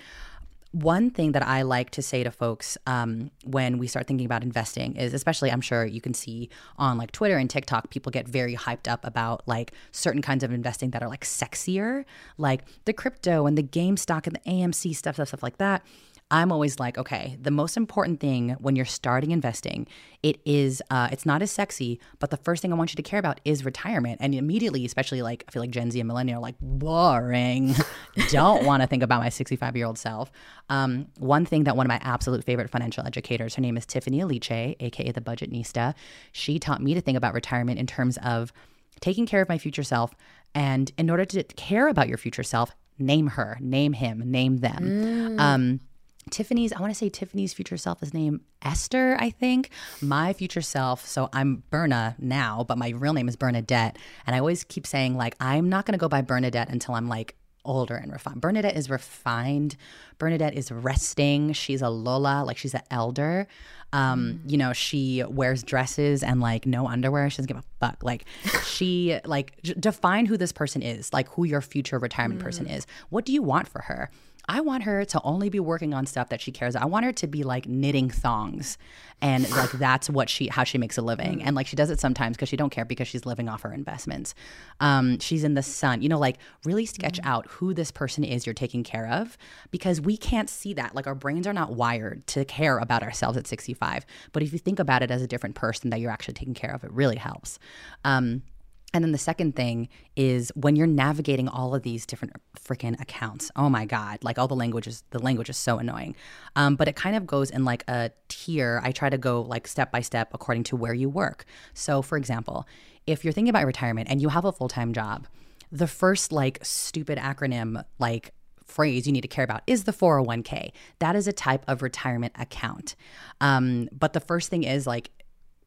One thing that I like to say to folks um, when we start thinking about investing is, especially, I'm sure you can see on like Twitter and TikTok, people get very hyped up about like certain kinds of investing that are like sexier, like the crypto and the GameStop and the AMC stuff, stuff, stuff like that. I'm always like, okay, the most important thing when you're starting investing, it is, uh, it's not as sexy, but the first thing I want you to care about is retirement. And immediately, especially like, I feel like Gen Z and millennial are like, boring. *laughs* Don't want to think about my 65 year old self. Um, one thing that one of my absolute favorite financial educators, her name is Tiffany Aliche, aka the Budgetnista, she taught me to think about retirement in terms of taking care of my future self. And in order to care about your future self, name her, name him, name them. Um, Tiffany's, I want to say Tiffany's future self is named Esther, I think. My future self, so I'm Berna now, but my real name is Bernadette. And I always keep saying, like, I'm not going to go by Bernadette until I'm like older and refined. Bernadette is refined. Bernadette is resting. She's a Lola, like she's an elder. Um, you know, she wears dresses and like no underwear. She doesn't give a fuck. Like *laughs* she like j- define who this person is, like who your future retirement person is. What do you want for her? I want her to only be working on stuff that she cares. About. I want her to be like knitting thongs, and like *sighs* that's what she how she makes a living. And like she does it sometimes because she don't care because she's living off her investments. Um, she's in the sun, you know, like really sketch out who this person is you're taking care of because we can't see that. Like our brains are not wired to care about ourselves at 65. But if you think about it as a different person that you're actually taking care of, it really helps. Um, and then the second thing is when you're navigating all of these different freaking accounts. Oh my god, like all the languages, the language is so annoying. Um, but it kind of goes in like a tier. I try to go like step by step according to where you work. So, for example, if you're thinking about retirement and you have a full time job, the first like stupid acronym like phrase you need to care about is the 401k. That is a type of retirement account. Um, but the first thing is like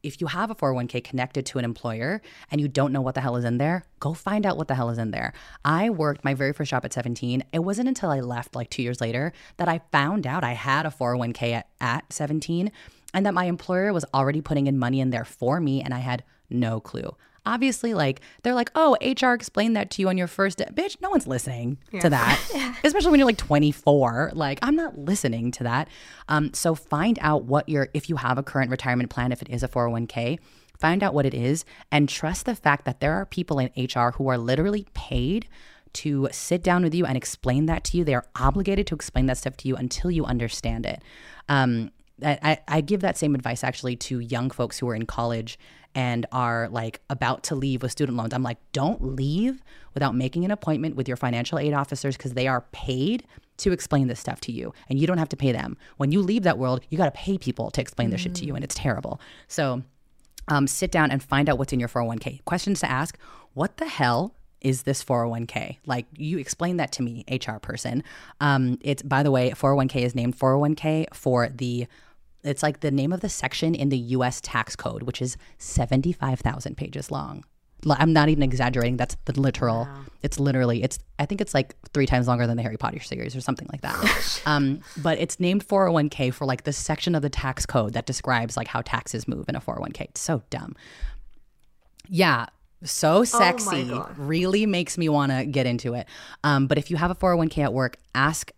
if you have a 401k connected to an employer and you don't know what the hell is in there, go find out what the hell is in there. I worked my very first job at 17. It wasn't until I left like two years later that I found out I had a 401k at, at 17 and that my employer was already putting in money in there for me and I had no clue. Obviously, like they're like, oh, HR explained that to you on your first day. Bitch, no one's listening to that. *laughs* Especially when you're like 24. Like, I'm not listening to that. Um, so find out what your if you have a current retirement plan, if it is a 401k, find out what it is and trust the fact that there are people in HR who are literally paid to sit down with you and explain that to you. They are obligated to explain that stuff to you until you understand it. Um, I, I- I give that same advice actually to young folks who are in college and are like about to leave with student loans. I'm like, don't leave without making an appointment with your financial aid officers because they are paid to explain this stuff to you and you don't have to pay them. When you leave that world, you got to pay people to explain this shit to you and it's terrible. So, um, sit down and find out what's in your 401k. Questions to ask What the hell is this 401k? Like, you explain that to me, HR person. Um, it's, by the way, 401k is named 401k for the it's like the name of the section in the US tax code, which is 75,000 pages long. I'm not even exaggerating. That's the literal. It's literally. It's. I think it's like three times longer than the Harry Potter series or something like that. um, but it's named 401k for like the section of the tax code that describes like how taxes move in a 401k. It's so dumb. Yeah, so sexy. really makes me want to get into it. Um, but if you have a 401k at work, ask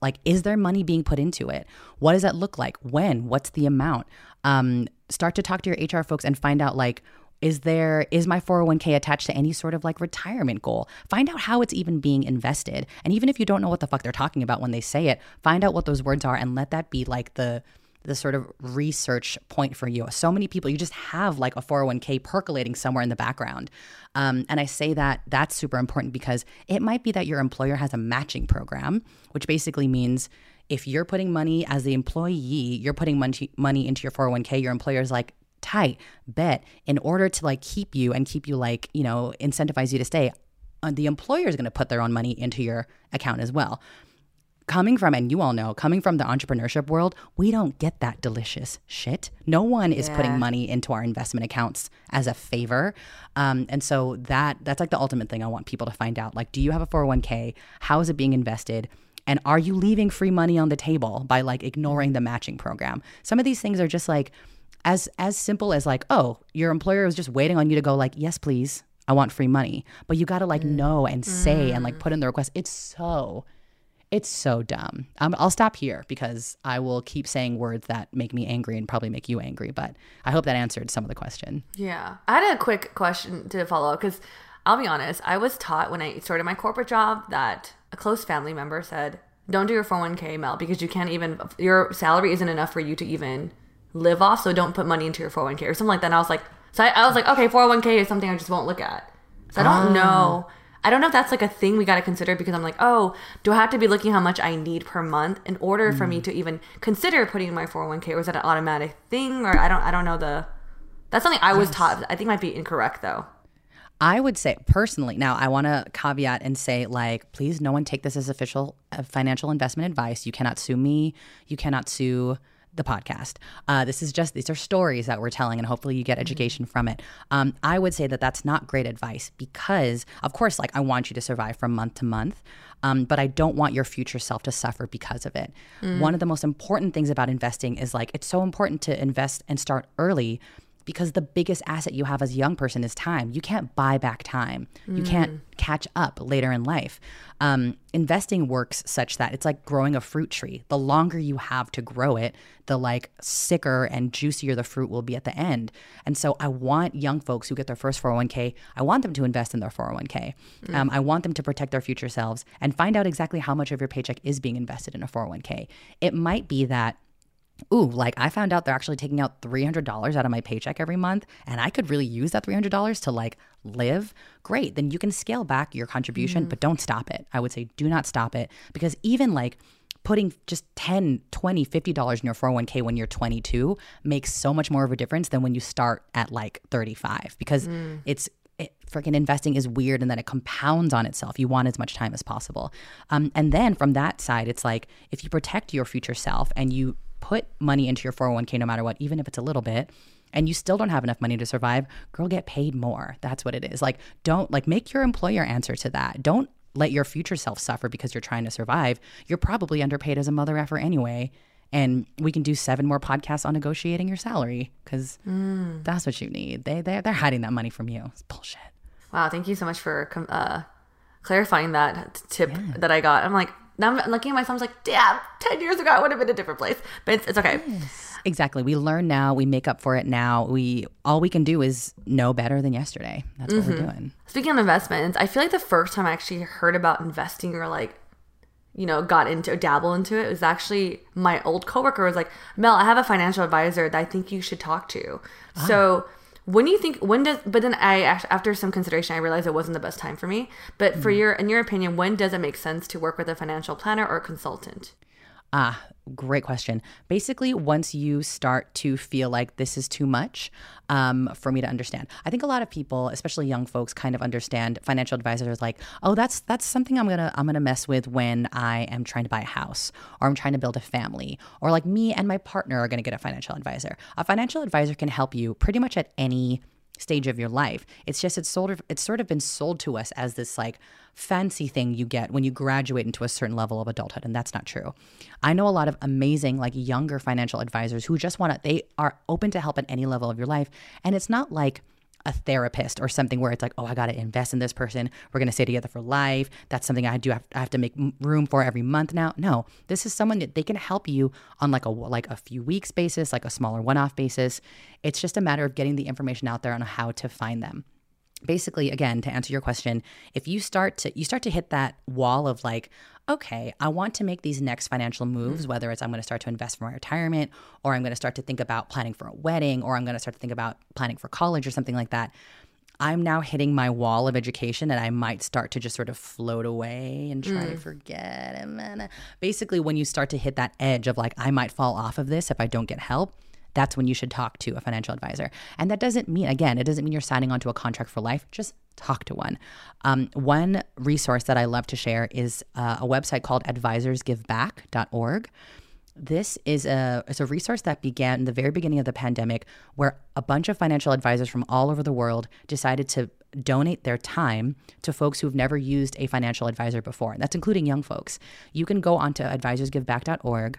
like, is there money being put into it? What does that look like? When? What's the amount? Um, start to talk to your HR folks and find out like, is there is my 401k attached to any sort of like retirement goal? Find out how it's even being invested. And even if you don't know what the fuck they're talking about when they say it, find out what those words are and let that be like the the sort of research point for you. So many people, you just have like a 401k percolating somewhere in the background. Um, and I say that that's super important because it might be that your employer has a matching program, which basically means if you're putting money as the employee, you're putting money money into your 401k, your employer is like, tight bet in order to like keep you and keep you like, you know, incentivize you to stay, uh, the employer is going to put their own money into your account as well. Coming from, and you all know, coming from the entrepreneurship world, we don't get that delicious shit. No one is putting money into our investment accounts as a favor, um, and so that that's like the ultimate thing I want people to find out. Like, do you have a four hundred oh one k? How is it being invested? And are you leaving free money on the table by like ignoring the matching program? Some of these things are just like as as simple as like, oh, your employer is just waiting on you to go like, yes, please, I want free money. But you got to like mm. know and say mm. and like put in the request. It's so it's so dumb. Um, I'll stop here because I will keep saying words that make me angry and probably make you angry. But I hope that answered some of the question. Yeah. I had a quick question to follow up because I'll be honest, I was taught when I started my corporate job that a close family member said, don't do your 401k, Mel, because you can't even, your salary isn't enough for you to even live off, so don't put money into your 401k or something like that. And I was like, so I, I was like, okay, 401k is something I just won't look at. So I don't oh. know. I don't know if that's like a thing we got to consider because I'm like, oh, do I have to be looking how much I need per month in order mm. for me mm. to even consider putting in my 401k, or is that an automatic thing? Or I don't, I don't know the. That's something I was yes. taught. I think might be incorrect though. I would say personally, now I want to caveat and say, like, please, no one take this as official uh, financial investment advice. You cannot sue me. You cannot sue the podcast. Uh, this is just these are stories that we're telling, and hopefully you get mm-hmm. education from it. Um, I would say that that's not great advice because, of course, like I want you to survive from month to month, um, but I don't want your future self to suffer because of it. Mm. One of the most important things about investing is like it's so important to invest and start early because the biggest asset you have as a young person is time. You can't buy back time. Mm. You can't catch up later in life. Um, investing works such that it's like growing a fruit tree. The longer you have to grow it, the like sicker and juicier the fruit will be at the end. And so I want young folks who get their first 401k, I want them to invest in their 401k. Mm. Um, I want them to protect their future selves and find out exactly how much of your paycheck is being invested in a 401k. It might be that ooh, like I found out they're actually taking out $300 out of my paycheck every month and I could really use that $300 to like live, great. Then you can scale back your contribution, mm. but don't stop it. I would say do not stop it because even like putting just 10, 20, $50 in your 401k when you're 22 makes so much more of a difference than when you start at like 35 because mm. it's it, freaking investing is weird and then it compounds on itself. You want as much time as possible. Um, and then from that side, it's like if you protect your future self and you put money into your 401k no matter what, even if it's a little bit, and you still don't have enough money to survive, girl, get paid more. That's what it is. Like, don't, like, make your employer answer to that. Don't let your future self suffer because you're trying to survive. You're probably underpaid as a mother effer anyway. And we can do seven more podcasts on negotiating your salary because mm. that's what you need. They, they're, they're hiding that money from you. It's bullshit. Wow. Thank you so much for uh, clarifying that tip yeah. that I got. I'm like, now I'm looking at myself, I was like, damn, 10 years ago, I would have been a different place. But it's, it's okay. Yes. Exactly. We learn now. We make up for it now. We all we can do is know better than yesterday. That's what mm-hmm. we're doing. Speaking of investments, I feel like the first time I actually heard about investing or like, you know, got into dabble into it was actually my old coworker was like, Mel, I have a financial advisor that I think you should talk to. Ah. So when do you think when does but then i after some consideration i realized it wasn't the best time for me but for mm. your in your opinion when does it make sense to work with a financial planner or consultant Ah, great question. Basically, once you start to feel like this is too much um, for me to understand, I think a lot of people, especially young folks, kind of understand financial advisors like, oh, that's that's something I'm gonna I'm gonna mess with when I am trying to buy a house or I'm trying to build a family or like me and my partner are gonna get a financial advisor. A financial advisor can help you pretty much at any stage of your life. It's just it's sort of it's sort of been sold to us as this like fancy thing you get when you graduate into a certain level of adulthood and that's not true. I know a lot of amazing like younger financial advisors who just want to they are open to help at any level of your life and it's not like a therapist or something where it's like, oh, I got to invest in this person. We're going to stay together for life. That's something I do. Have, I have to make room for every month now. No, this is someone that they can help you on like a like a few weeks basis, like a smaller one-off basis. It's just a matter of getting the information out there on how to find them. Basically again to answer your question if you start to you start to hit that wall of like okay i want to make these next financial moves mm-hmm. whether it's i'm going to start to invest for my retirement or i'm going to start to think about planning for a wedding or i'm going to start to think about planning for college or something like that i'm now hitting my wall of education and i might start to just sort of float away and try to mm. forget. And then basically when you start to hit that edge of like i might fall off of this if i don't get help that's when you should talk to a financial advisor. And that doesn't mean, again, it doesn't mean you're signing onto a contract for life. Just talk to one. Um, one resource that I love to share is uh, a website called advisorsgiveback.org. This is a it's a resource that began in the very beginning of the pandemic, where a bunch of financial advisors from all over the world decided to donate their time to folks who've never used a financial advisor before. And that's including young folks. You can go onto advisorsgiveback.org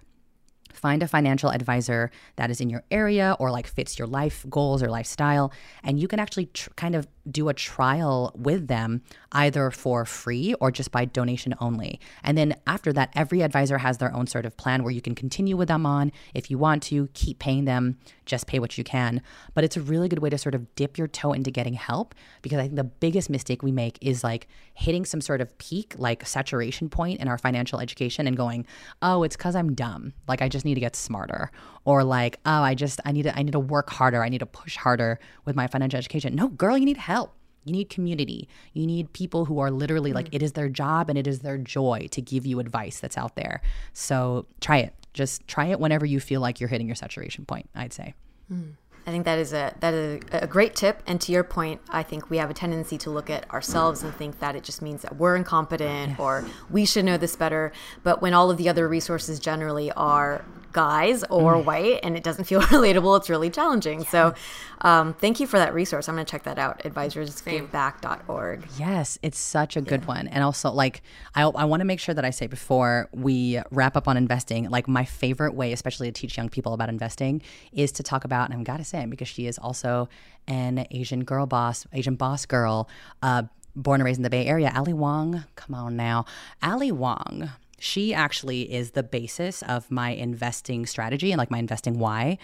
find a financial advisor that is in your area or like fits your life goals or lifestyle and you can actually tr- kind of do a trial with them either for free or just by donation only. And then after that every advisor has their own sort of plan where you can continue with them on. If you want to keep paying them. Just pay what you can. But it's a really good way to sort of dip your toe into getting help because i think the biggest mistake we make is like hitting some sort of peak like saturation point in our financial education and going oh it's because i'm dumb. Like i just need to get smarter or like oh i just i need to i need to work harder. I need to push harder with my financial education. No girl you need help. You need community. You need people who are literally like mm. it is their job and it is their joy to give you advice that's out there. So try it. Just try it whenever you feel like you're hitting your saturation point i'd say. Hmm. I think that is a that is a great tip. And to your point, I think we have a tendency to look at ourselves and think that it just means that we're incompetent or we should know this better. But when all of the other resources generally are guys or white and it doesn't feel *laughs* relatable, it's really challenging. So um, thank you for that resource. I'm going to check that out. Advisorsgiveback.org. Yes, it's such a good one. And also, like, I, I want to make sure that I say before we wrap up on investing, like, my favorite way, especially to teach young people about investing, is to talk about, and I've got to say, it because she is also an Asian girl boss, Asian boss girl, uh, born and raised in the Bay Area. Ali Wong, come on now. Ali Wong. She actually is the basis of my investing strategy and like my investing why.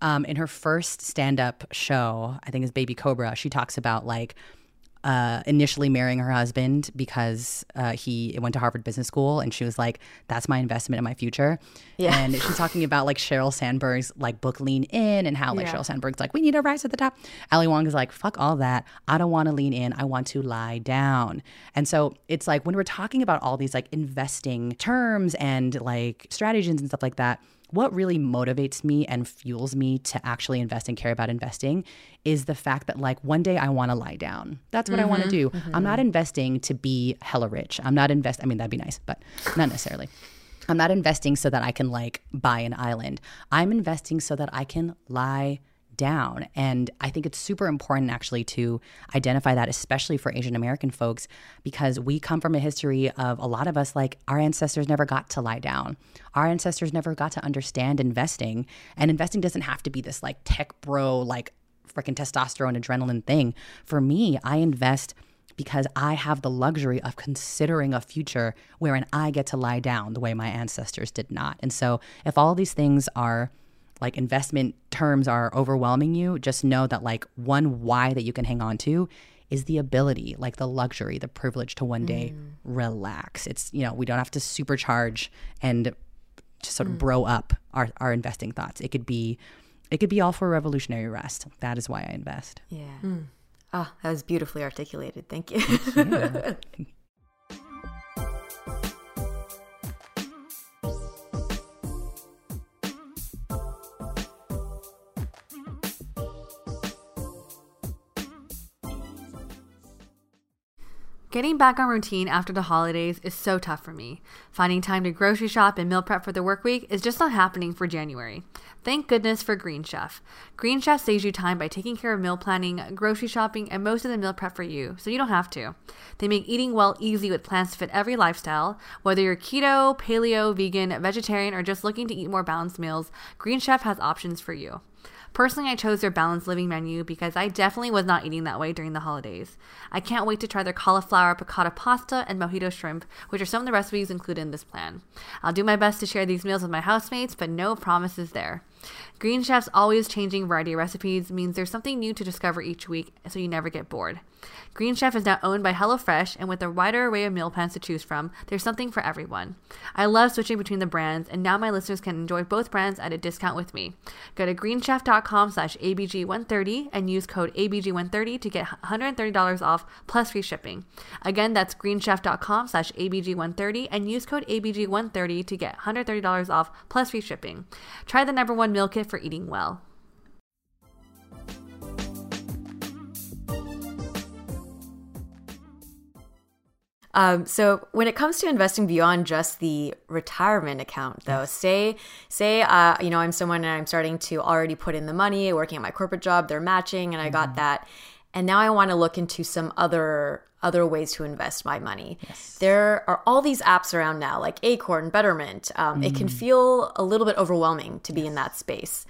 Um, in her first stand up show, I think is Baby Cobra, she talks about like uh, initially marrying her husband because uh, he went to Harvard Business School, and she was like, "That's my investment in my future." Yeah. And she's talking about like Sheryl Sandberg's like book Lean In, and how like Sheryl Sandberg's like, "We need to rise at the top." Ali Wong is like, "Fuck all that. I don't want to lean in. I want to lie down." And so it's like when we're talking about all these like investing terms and like strategies and stuff like that what really motivates me and fuels me to actually invest and care about investing is the fact that like one day I want to lie down. That's what I want to mm-hmm. do. Mm-hmm. I'm not investing to be hella rich. I'm not invest I mean that'd be nice, but not necessarily. I'm not investing so that I can like buy an island. I'm investing so that I can lie down. And I think it's super important actually to identify that, especially for Asian American folks, because we come from a history of a lot of us, like our ancestors never got to lie down. Our ancestors never got to understand investing. And investing doesn't have to be this like tech bro, like freaking testosterone, adrenaline thing. For me, I invest because I have the luxury of considering a future wherein I get to lie down the way my ancestors did not. And so if all these things are like investment terms are overwhelming you, just know that like one why that you can hang on to is the ability, like the luxury, the privilege to one day mm. relax. It's, you know, we don't have to supercharge and just sort of mm. bro up our, our investing thoughts. It could be it could be all for revolutionary rest. That is why I invest. Yeah. Oh, that was beautifully articulated. Thank you. *laughs* Getting back on routine after the holidays is so tough for me. Finding time to grocery shop and meal prep for the work week is just not happening for January. Thank goodness for Green Chef. Green Chef saves you time by taking care of meal planning, grocery shopping, and most of the meal prep for you, so you don't have to. They make eating well easy with plans to fit every lifestyle. Whether you're keto, paleo, vegan, vegetarian, or just looking to eat more balanced meals, Green Chef has options for you. Personally, I chose their balanced living menu because I definitely was not eating that way during the holidays. I can't wait to try their cauliflower piccata pasta and mojito shrimp, which are some of the recipes included in this plan. I'll do my best to share these meals with my housemates, but no promises there. Green Chef's always changing variety of recipes means there's something new to discover each week, so you never get bored. Green Chef is now owned by HelloFresh, and with a wider array of meal plans to choose from, there's something for everyone. I love switching between the brands, and now my listeners can enjoy both brands at a discount with me. Go to greenchef.com slash ABG130 and use code ABG130 to get $130 off plus free shipping. Again, that's greenchef.com slash ABG130 and use code ABG130 to get $130 off plus free shipping. Try the number one meal kit for eating well. Um, so when it comes to investing beyond just the retirement account, though, say say uh, you know I'm someone and I'm starting to already put in the money, working at my corporate job, they're matching, and I got that, and now I want to look into some other other ways to invest my money. There are all these apps around now, like Acorn, Betterment. Um, It can feel a little bit overwhelming to be in that space.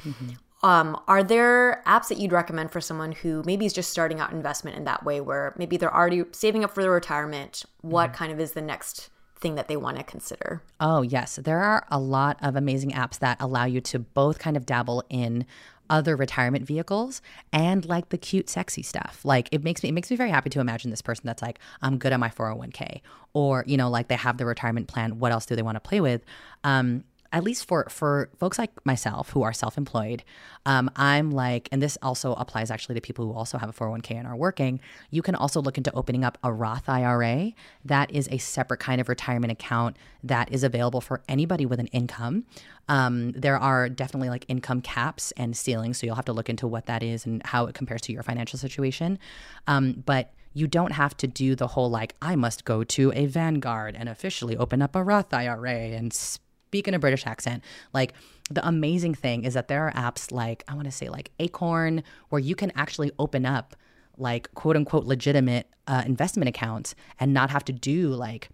Um, are there apps that you'd recommend for someone who maybe is just starting out investment in that way, where maybe they're already saving up for their retirement? What kind of is the next thing that they want to consider? Oh, yes. There are a lot of amazing apps that allow you to both kind of dabble in other retirement vehicles and like the cute sexy stuff. Like it makes me it makes me very happy to imagine this person that's like I'm good at my 401k or you know like they have the retirement plan what else do they want to play with? Um at least for for folks like myself who are self-employed um, i'm like and this also applies actually to people who also have a 401k and are working you can also look into opening up a roth ira that is a separate kind of retirement account that is available for anybody with an income. Um, there are definitely like income caps and ceilings so you'll have to look into what that is and how it compares to your financial situation. Um, but you don't have to do the whole like I must go to a Vanguard and officially open up a Roth IRA and speak in a British accent. Like the amazing thing is that there are apps like I want to say like Acorn where you can actually open up like quote unquote legitimate uh, investment accounts and not have to do like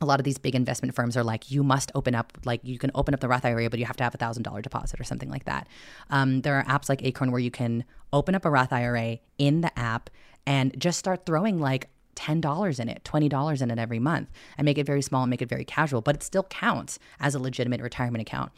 a lot of these big investment firms are like, you must open up, like, you can open up the Roth IRA, but you have to have a thousand dollar deposit or something like that. Um, there are apps like Acorn where you can open up a Roth IRA in the app and just start throwing like $10 in it, $20 in it every month I make it very small and make it very casual, but it still counts as a legitimate retirement account.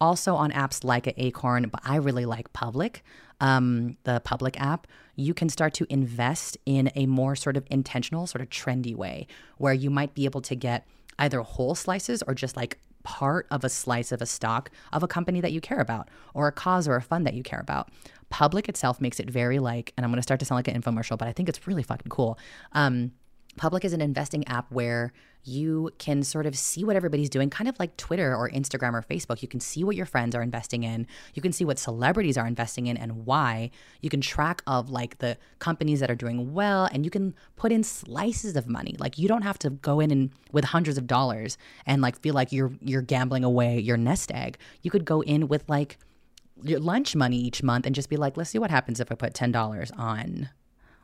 Also on apps like Acorn, but I really like Public, um, the Public app, you can start to invest in a more sort of intentional, sort of trendy way where you might be able to get either whole slices or just like part of a slice of a stock of a company that you care about or a cause or a fund that you care about. Public itself makes it very like, and I'm going to start to sound like an infomercial, but I think it's really fucking cool. Um, Public is an investing app where you can sort of see what everybody's doing, kind of like Twitter or Instagram or Facebook. You can see what your friends are investing in. You can see what celebrities are investing in and why. You can track of like the companies that are doing well and you can put in slices of money. Like you don't have to go in and with hundreds of dollars and like feel like you're you're gambling away your nest egg. You could go in with like your lunch money each month and just be like, let's see what happens if I put ten dollars on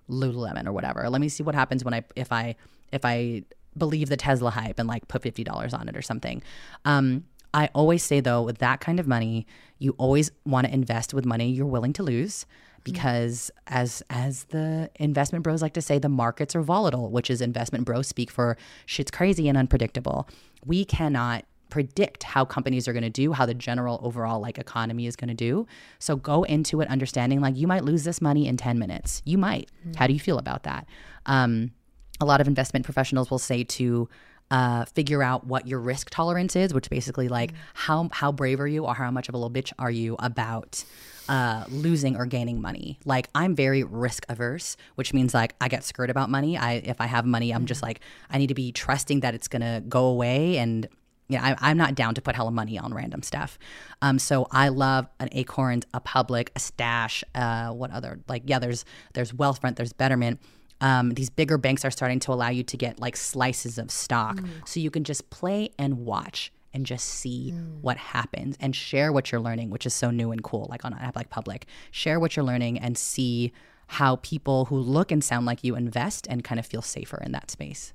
Lululemon or whatever. Let me see what happens when I if I if I believe the Tesla hype and like put fifty dollars on it or something. Um, I always say though, with that kind of money, you always want to invest with money you're willing to lose because as as the investment bros like to say the markets are volatile which is investment bros speak for shit's crazy and unpredictable we cannot predict how companies are going to do how the general overall like economy is going to do so go into it understanding like you might lose this money in 10 minutes you might how do you feel about that um, a lot of investment professionals will say to uh, figure out what your risk tolerance is, which basically like how how brave are you or how much of a little bitch are you about uh, losing or gaining money. Like I'm very risk averse, which means like I get scared about money. I if I have money, I'm just like I need to be trusting that it's gonna go away and. Yeah, I, I'm not down to put hella money on random stuff. Um, so I love an Acorns, a Public, a Stash. Uh, what other like? Yeah, there's there's Wealthfront, there's Betterment um, these bigger banks are starting to allow you to get like slices of stock so you can just play and watch and just see what happens and share what you're learning which is so new and cool like on an app like public share what you're learning and see how people who look and sound like you invest and kind of feel safer in that space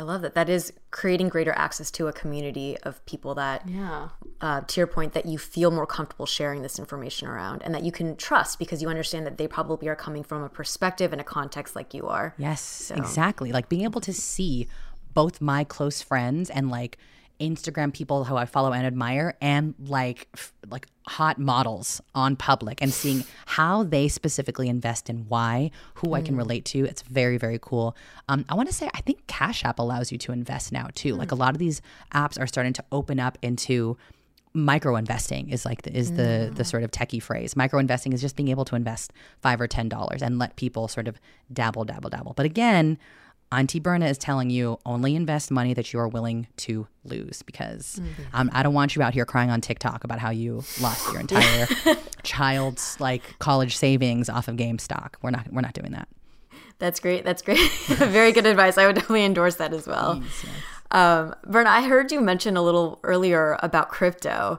I love that. That is creating greater access to a community of people that, Yeah. uh, to your point, that you feel more comfortable sharing this information around and that you can trust because you understand that they probably are coming from a perspective and a context like you are. Yes, exactly. Like being able to see both my close friends and like Instagram people who I follow and admire and like f- like hot models on public and seeing how they specifically invest in why, who I can mm. relate to. It's very very cool. Um, I want to say I think Cash App allows you to invest now too. Like a mm. lot of these apps are starting to open up into micro investing is like the, is the the mm. sort of techie phrase. Micro investing is just being able to invest five or ten dollars and let people sort of dabble, dabble, dabble. But again, Auntie Berna is telling you only invest money that you are willing to lose because um, I don't want you out here crying on TikTok about how you lost your entire *laughs* child's like college savings off of GameStop. We're not we're not doing that. That's great. That's great. *laughs* Very good advice. I would definitely endorse that as well. Um, Berna, I heard you mention a little earlier about crypto.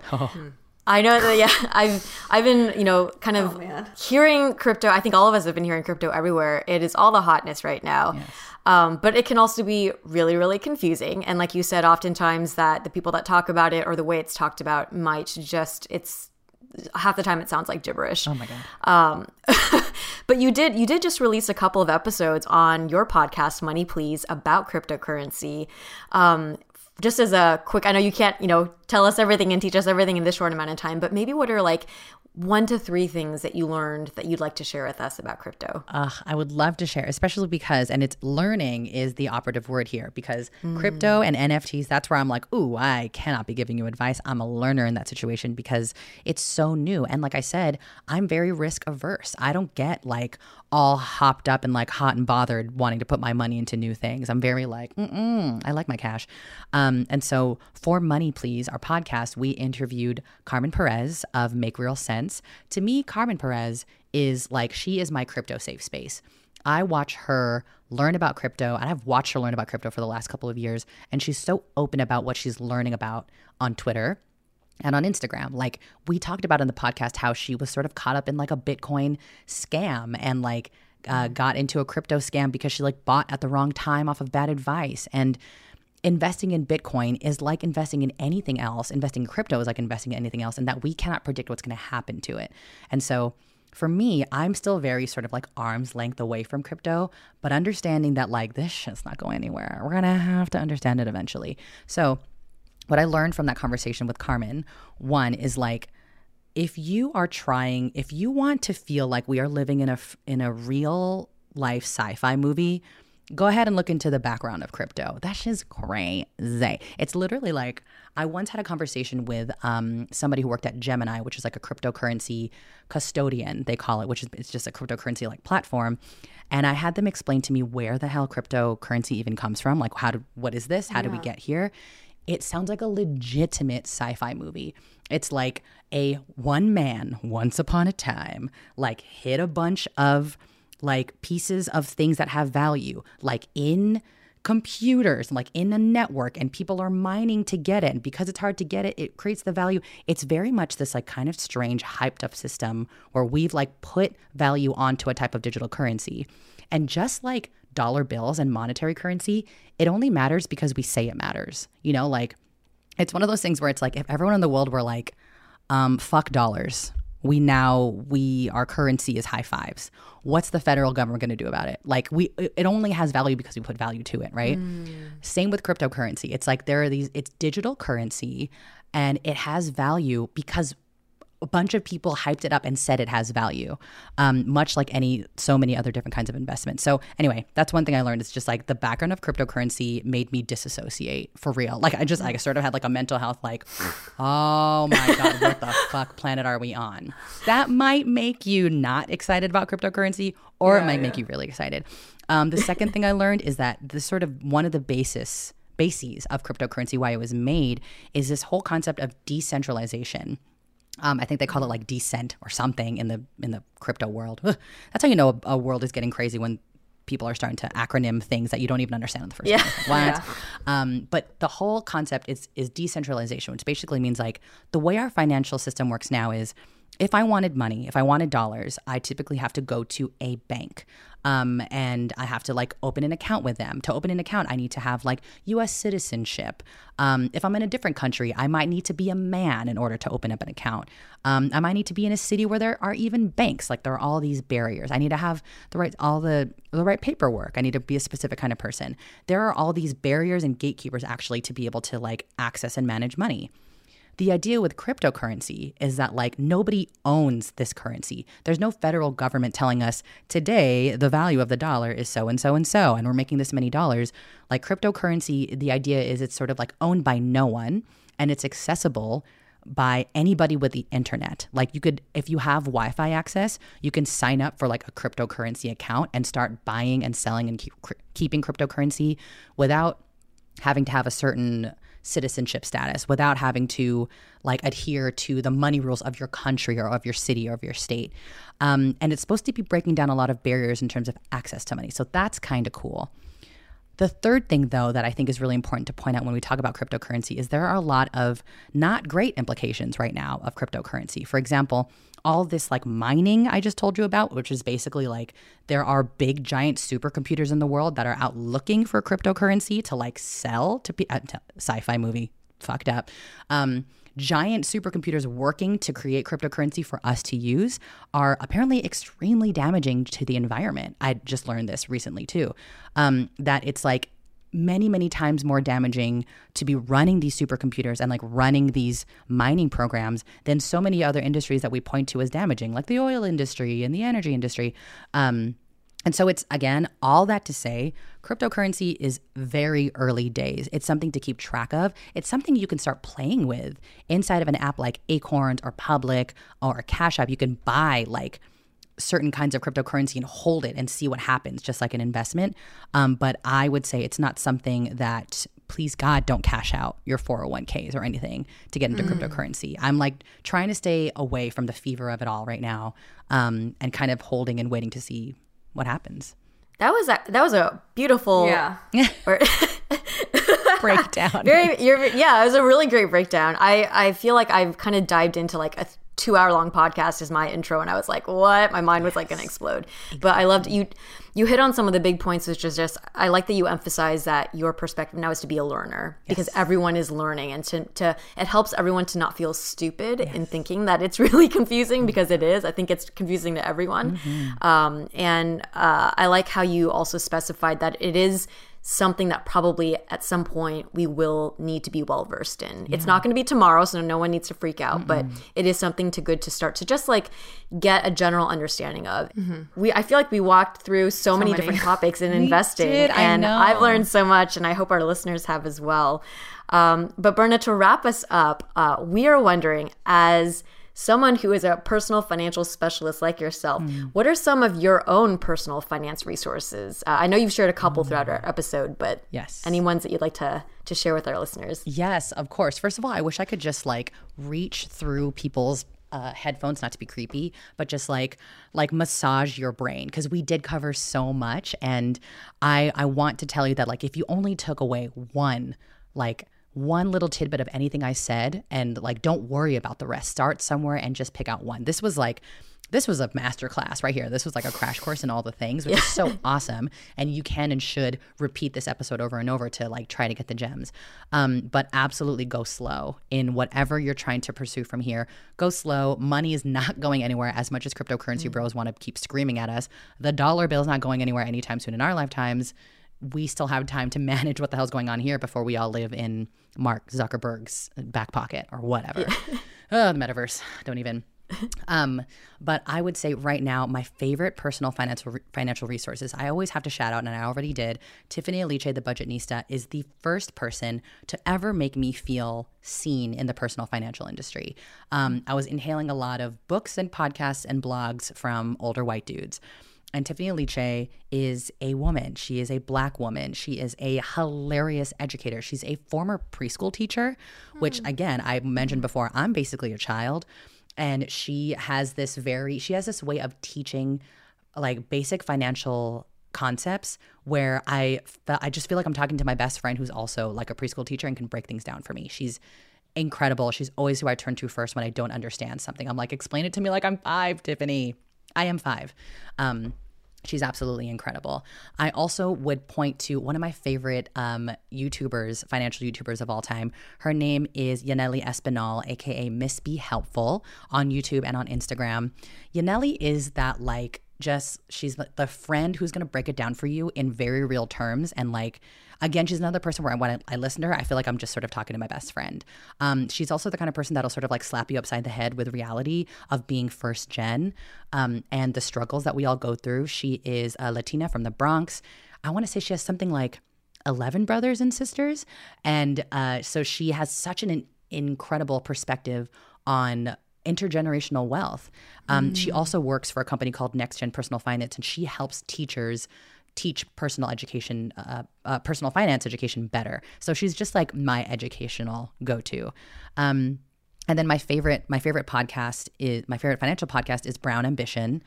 I know that. Yeah, *laughs* I've I've been you know kind of hearing crypto. I think all of us have been hearing crypto everywhere. It is all the hotness right now. Um, but it can also be really, really confusing. And like you said, oftentimes that the people that talk about it or the way it's talked about might just it's half the time it sounds like gibberish. Oh my god. Um, *laughs* but you did you did just release a couple of episodes on your podcast, Money Please, about cryptocurrency. Um, just as a quick, I know you can't you know tell us everything and teach us everything in this short amount of time, but maybe what are like one to three things that you learned that you'd like to share with us about crypto? Ugh, I would love to share, especially because, and it's learning is the operative word here because mm. crypto and NFTs, that's where I'm like, ooh, I cannot be giving you advice. I'm a learner in that situation because it's so new. And like I said, I'm very risk averse. I don't get like all hopped up and like hot and bothered wanting to put my money into new things. I'm very like, mm I like my cash. Um, and so for Money Please, our podcast, we interviewed Carmen Perez of Make Real Cents. To me, Carmen Perez is like, she is my crypto safe space. I watch her learn about crypto, and I've watched her learn about crypto for the last couple of years, and she's so open about what she's learning about on Twitter and on Instagram. Like we talked about in the podcast how she was sort of caught up in like a Bitcoin scam and like uh, got into a crypto scam because she like bought at the wrong time off of bad advice and investing in Bitcoin is like investing in anything else. Investing in crypto is like investing in anything else, and that we cannot predict what's going to happen to it. And so for me, I'm still very sort of like arm's length away from crypto, but understanding that like this shit's not going anywhere. We're going to have to understand it eventually. So, what I learned from that conversation with Carmen, one is like, if you are trying, if you want to feel like we are living in a in a real life sci-fi movie, go ahead and look into the background of crypto. That's just crazy. It's literally like I once had a conversation with um, somebody who worked at Gemini, which is like a cryptocurrency custodian, they call it, which is it's just a cryptocurrency like platform. And I had them explain to me where the hell cryptocurrency even comes from. Like, how do what is this? How do we get here? It sounds like a legitimate sci-fi movie. It's like a one man, once upon a time, like hit a bunch of like pieces of things that have value, like in computers, like in a network, and people are mining to get it. And because it's hard to get it, it creates the value. It's very much this like kind of strange, hyped up system where we've like put value onto a type of digital currency. And just like dollar bills and monetary currency, it only matters because we say it matters. You know, like it's one of those things where it's like if everyone in the world were like, um, fuck dollars. We now we our currency is high fives. What's the federal government going to do about it? Like we it it only has value because we put value to it, right? Same with cryptocurrency. It's like there are these it's digital currency and it has value because a bunch of people hyped it up and said it has value, um, much like any so many other different kinds of investments. So anyway, that's one thing I learned. It's just like the background of cryptocurrency made me disassociate for real. Like I just I sort of had like a mental health like, oh my god, what the *laughs* fuck planet are we on? That might make you not excited about cryptocurrency, or it might make you really excited. Um, the second thing I learned is that this sort of one of the basis bases of cryptocurrency, why it was made, is this whole concept of decentralization. Um, I think they call it like descent or something in the in the crypto world. Ugh. That's how you know a, a world is getting crazy when people are starting to acronym things that you don't even understand in the first Yeah. place. What? *laughs* Um, but the whole concept is is decentralization, which basically means like the way our financial system works now is if I wanted money, if I wanted dollars, I typically have to go to a bank. Um, and I have to like open an account with them. To open an account, I need to have like US citizenship. Um, if I'm in a different country, I might need to be a man in order to open up an account. Um, I might need to be in a city where there are even banks. Like there are all these barriers. I need to have the right all the the right paperwork. I need to be a specific kind of person. There are all these barriers and gatekeepers actually to be able to like access and manage money. The idea with cryptocurrency is that like nobody owns this currency. There's no federal government telling us today the value of the dollar is so and so and so and we're making this many dollars. Like cryptocurrency, the idea is it's sort of like owned by no one and it's accessible by anybody with the internet. Like you could if you have Wi-Fi access, you can sign up for like a cryptocurrency account and start buying and selling and keep, keeping cryptocurrency without having to have a certain citizenship status without having to like adhere to the money rules of your country or of your city or of your state. Um, and it's supposed to be breaking down a lot of barriers in terms of access to money. So that's kind of cool. The third thing, though, that I think is really important to point out when we talk about cryptocurrency is there are a lot of not great implications right now of cryptocurrency. For example, all this like mining I just told you about, which is basically like there are big giant supercomputers in the world that are out looking for cryptocurrency to like sell to, pe- uh, sci-fi movie fucked up. Um, giant supercomputers working to create cryptocurrency for us to use are apparently extremely damaging to the environment. I just learned this recently too. Um, that it's like many, many times more damaging to be running these supercomputers and like running these mining programs than so many other industries that we point to as damaging, like the oil industry and the energy industry. Um, and so it's again, all that to say, cryptocurrency is very early days. It's something to keep track of. It's something you can start playing with inside of an app like Acorns or Public or Cash App. You can buy like certain kinds of cryptocurrency and hold it and see what happens, just like an investment. Um, but I would say it's not something that, please God, don't cash out your 401ks or anything to get into mm. cryptocurrency. I'm like trying to stay away from the fever of it all right now um, and kind of holding and waiting to see what happens. That was a, that was a beautiful yeah. *laughs* *laughs* breakdown. Very, yeah, it was a really great breakdown. I I feel like I've kind of dived into like a two hour long podcast is my intro and I was like, what? My mind was like gonna explode. But I loved you you hit on some of the big points, which is just I like that you emphasize that your perspective now is to be a learner yes. because everyone is learning and to, to it helps everyone to not feel stupid yes. in thinking that it's *laughs* really confusing because it is. I think it's confusing to everyone. Mm-hmm. Um, and uh, I like how you also specified that it is something that probably at some point we will need to be well versed in. Yeah. It's not going to be tomorrow, so no one needs to freak out, Mm-mm. but it is something to good to start to just like get a general understanding of. Mm-hmm. We I feel like we walked through so, so many, many, different topics in investing, *laughs* did, and I've learned so much, and I hope our listeners have as well. Um, but Berna, to wrap us up, uh, we are wondering as someone who is a personal financial specialist like yourself, mm. what are some of your own personal finance resources? Uh, I know you've shared a couple mm. throughout our episode, but yes, any ones that you'd like to to share with our listeners? Yes, of course. First of all, I wish I could just like reach through people's uh, headphones not to be creepy but just like like massage your brain because we did cover so much and i i want to tell you that like if you only took away one like one little tidbit of anything I said and like don't worry about the rest. Start somewhere and just pick out one. This was like this was a master class right here. This was like a crash course in all the things, which yeah. is so *laughs* awesome. And you can and should repeat this episode over and over to like try to get the gems. Um, but absolutely go slow in whatever you're trying to pursue from here. Go slow. Money is not *laughs* going anywhere as much as cryptocurrency mm. bros want to keep screaming at us. The dollar bill is not going anywhere anytime soon in our lifetimes we still have time to *laughs* manage what the hell's going on here before we all live in Mark Zuckerberg's back pocket or whatever. Yeah. *laughs* oh, the metaverse. Don't even. *laughs* Um, but I would say right now, my favorite personal financial financial resources. I always have to shout out, and I already did. Tiffany Aliche, the Budgetnista, is the first person to ever make me feel seen in the personal financial industry. Um, I was inhaling a lot of books and podcasts and blogs from older white dudes. And Tiffany Aliche is a woman. She is a black woman. She is a hilarious educator. She's a former preschool teacher, which, mm. again, I mentioned before, I'm basically a child. And she has this very, she has this way of teaching like basic financial concepts where I, I just feel like I'm talking to my best friend who's also like a preschool teacher and can break things down for me. She's incredible. She's always who I turn to first when I don't understand something. I'm like, explain it to me like I'm five, Tiffany. I am five. Um, She's absolutely incredible. I also would point to one of my favorite um, YouTubers, financial YouTubers of all time. Her name is Yanely Espinal, aka Miss Be Helpful, on YouTube and on Instagram. Yanely is that like just she's the friend who's to break it down for you in very real terms and like again, she's another person where I when I, I, listen to her, I feel like I'm just sort of talking to my best friend. Um, she's also the kind of person that'll sort of like slap you upside the head with reality of being first gen um, and the struggles that we all go through. She is a Latina from the Bronx. I want to say she has something like 11 brothers and sisters. And uh, so she has such an incredible perspective on intergenerational wealth. Um, mm. She also works for a company called Next Gen Personal Finance, and she helps teachers teach personal education, uh, uh, personal finance education better. So she's just like my educational go to. Um, and then my favorite, my favorite podcast is my favorite financial podcast is Brown Ambition.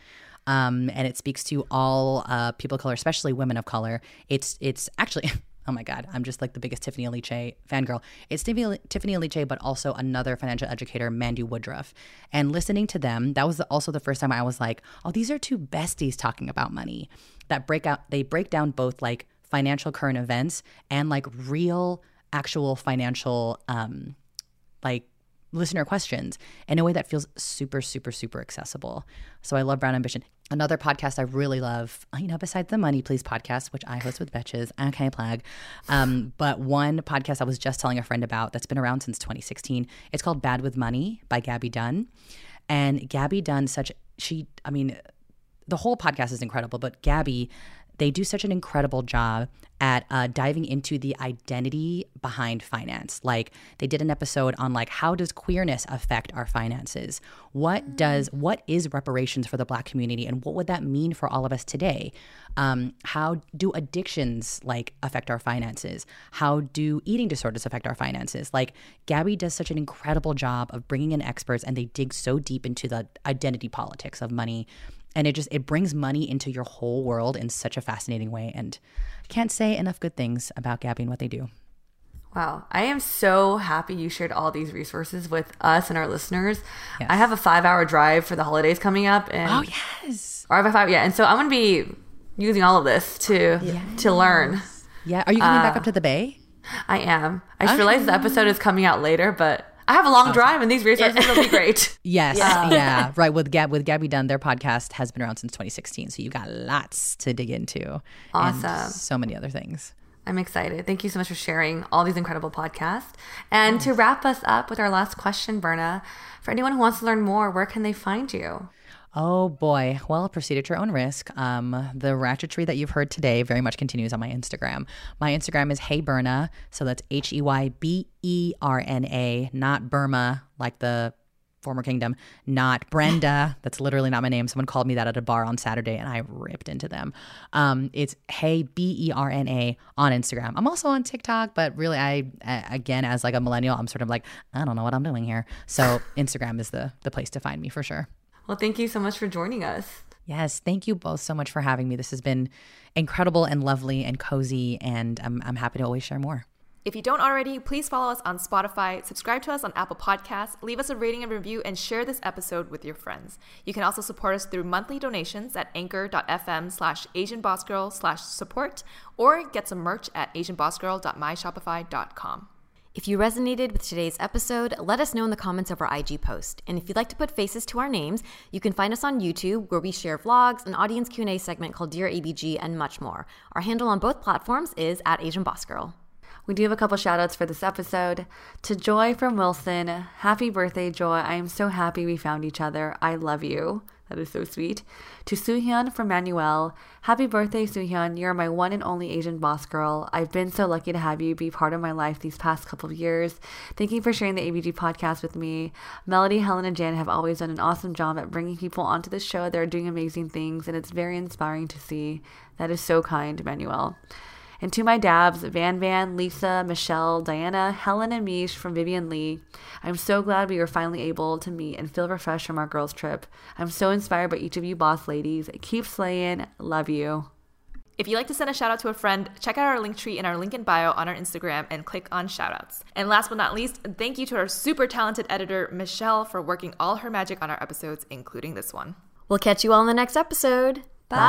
Um, and it speaks to all uh, people of color, especially women of color. It's it's actually *laughs* oh my God, I'm just like the biggest Tiffany Aliche fangirl. It's Tiffany, Tiffany Aliche, but also another financial educator, Mandi Woodruff. And listening to them, that was also the first time I was like, oh, these are two besties talking about money that break out, they break down both like financial current events and like real, actual financial, um, like listener questions in a way that feels super, super, super accessible. So I love Brown Ambition. Another podcast I really love, you know, besides the Money Please podcast, which I host with Betches. Okay, plug. Um, but one podcast I was just telling a friend about that's been around since 2016. It's called Bad with Money by Gaby Dunn. And Gaby Dunn, such, she, I mean, the whole podcast is incredible, but Gaby they do such an incredible job at uh, diving into the identity behind finance. Like they did an episode on like how does queerness affect our finances? What mm. does what is reparations for the Black community, and what would that mean for all of us today? Um, how do addictions like affect our finances? How do eating disorders affect our finances? Like Gaby does such an incredible job of bringing in experts, and they dig so deep into the identity politics of money and it just it brings money into your whole world in such a fascinating way and can't say enough good things about gaby and what they do. Wow. I am so happy you shared all these resources with us and our listeners. Yes. I have a five hour drive for the holidays coming up and Oh yes. Or I have a five yeah, and so I'm gonna be using all of this to yes. to learn. Yeah. Are you coming uh, back up to the bay? I am. I just okay. realized the episode is coming out later, but I have a long drive, and these resources will be great. *laughs* Yes, yeah. yeah, right. With Gab, with Gaby Dunn, their podcast has been around since 2016, so you've got lots to dig into. Awesome. so many other things. I'm excited. Thank you so much for sharing all these incredible podcasts. And to wrap us up with our last question, Berna, for anyone who wants to learn more, where can they find you? Oh boy. Well, proceed at your own risk. Um, the ratchetry that you've heard today very much continues on my Instagram. My Instagram is Hey Berna. So that's H E Y B E R N A, not Burma, like the former kingdom, not Brenda. *laughs* That's literally not my name. Someone called me that at a bar on Saturday and I ripped into them. Um, it's Hey B E R N A on Instagram. I'm also on TikTok, but really, I again as like a millennial, I'm sort of like I don't know what I'm doing here. So *laughs* Instagram is the the place to find me for sure. Well, thank you so much for joining us. Yes, thank you both so much for having me. This has been incredible and lovely and cozy, and I'm, I'm happy to always share more. If you don't already, please follow us on Spotify, subscribe to us on Apple Podcasts, leave us a rating and review, and share this episode with your friends. You can also support us through monthly donations at anchor.fm slash asianbossgirl slash support or get some merch at asianbossgirl.myshopify.com. If you resonated with today's episode, let us know in the comments of our IG post. And if you'd like to put faces to our names, you can find us on YouTube where we share vlogs, an audience Q&A segment called Dear ABG, and much more. Our handle on both platforms is at Asian Boss Girl. We do have a couple shout outs for this episode. To Joy from Wilson, happy birthday, Joy. I am so happy we found each other. I love you. That is so sweet. To Suhyun from Manuel, happy birthday, Suhyun. You're my one and only Asian boss girl. I've been so lucky to have you be part of my life these past couple of years. Thank you for sharing the ABG podcast with me. Melody, Helen, and Jan have always done an awesome job at bringing people onto the show. They're doing amazing things, and it's very inspiring to see. That is so kind, Manuel. And to my dabs, Van Van, Lisa, Michelle, Diana, Helen, and Mish from Vivian Lee, I'm so glad we were finally able to meet and feel refreshed from our girls' trip. I'm so inspired by each of you boss ladies. Keep slaying. Love you. If you'd like to send a shout out to a friend, check out our link tree in our link in bio on our Instagram and click on shoutouts. And last but not least, thank you to our super talented editor, Michelle, for working all her magic on our episodes, including this one. We'll catch you all in the next episode. Bye.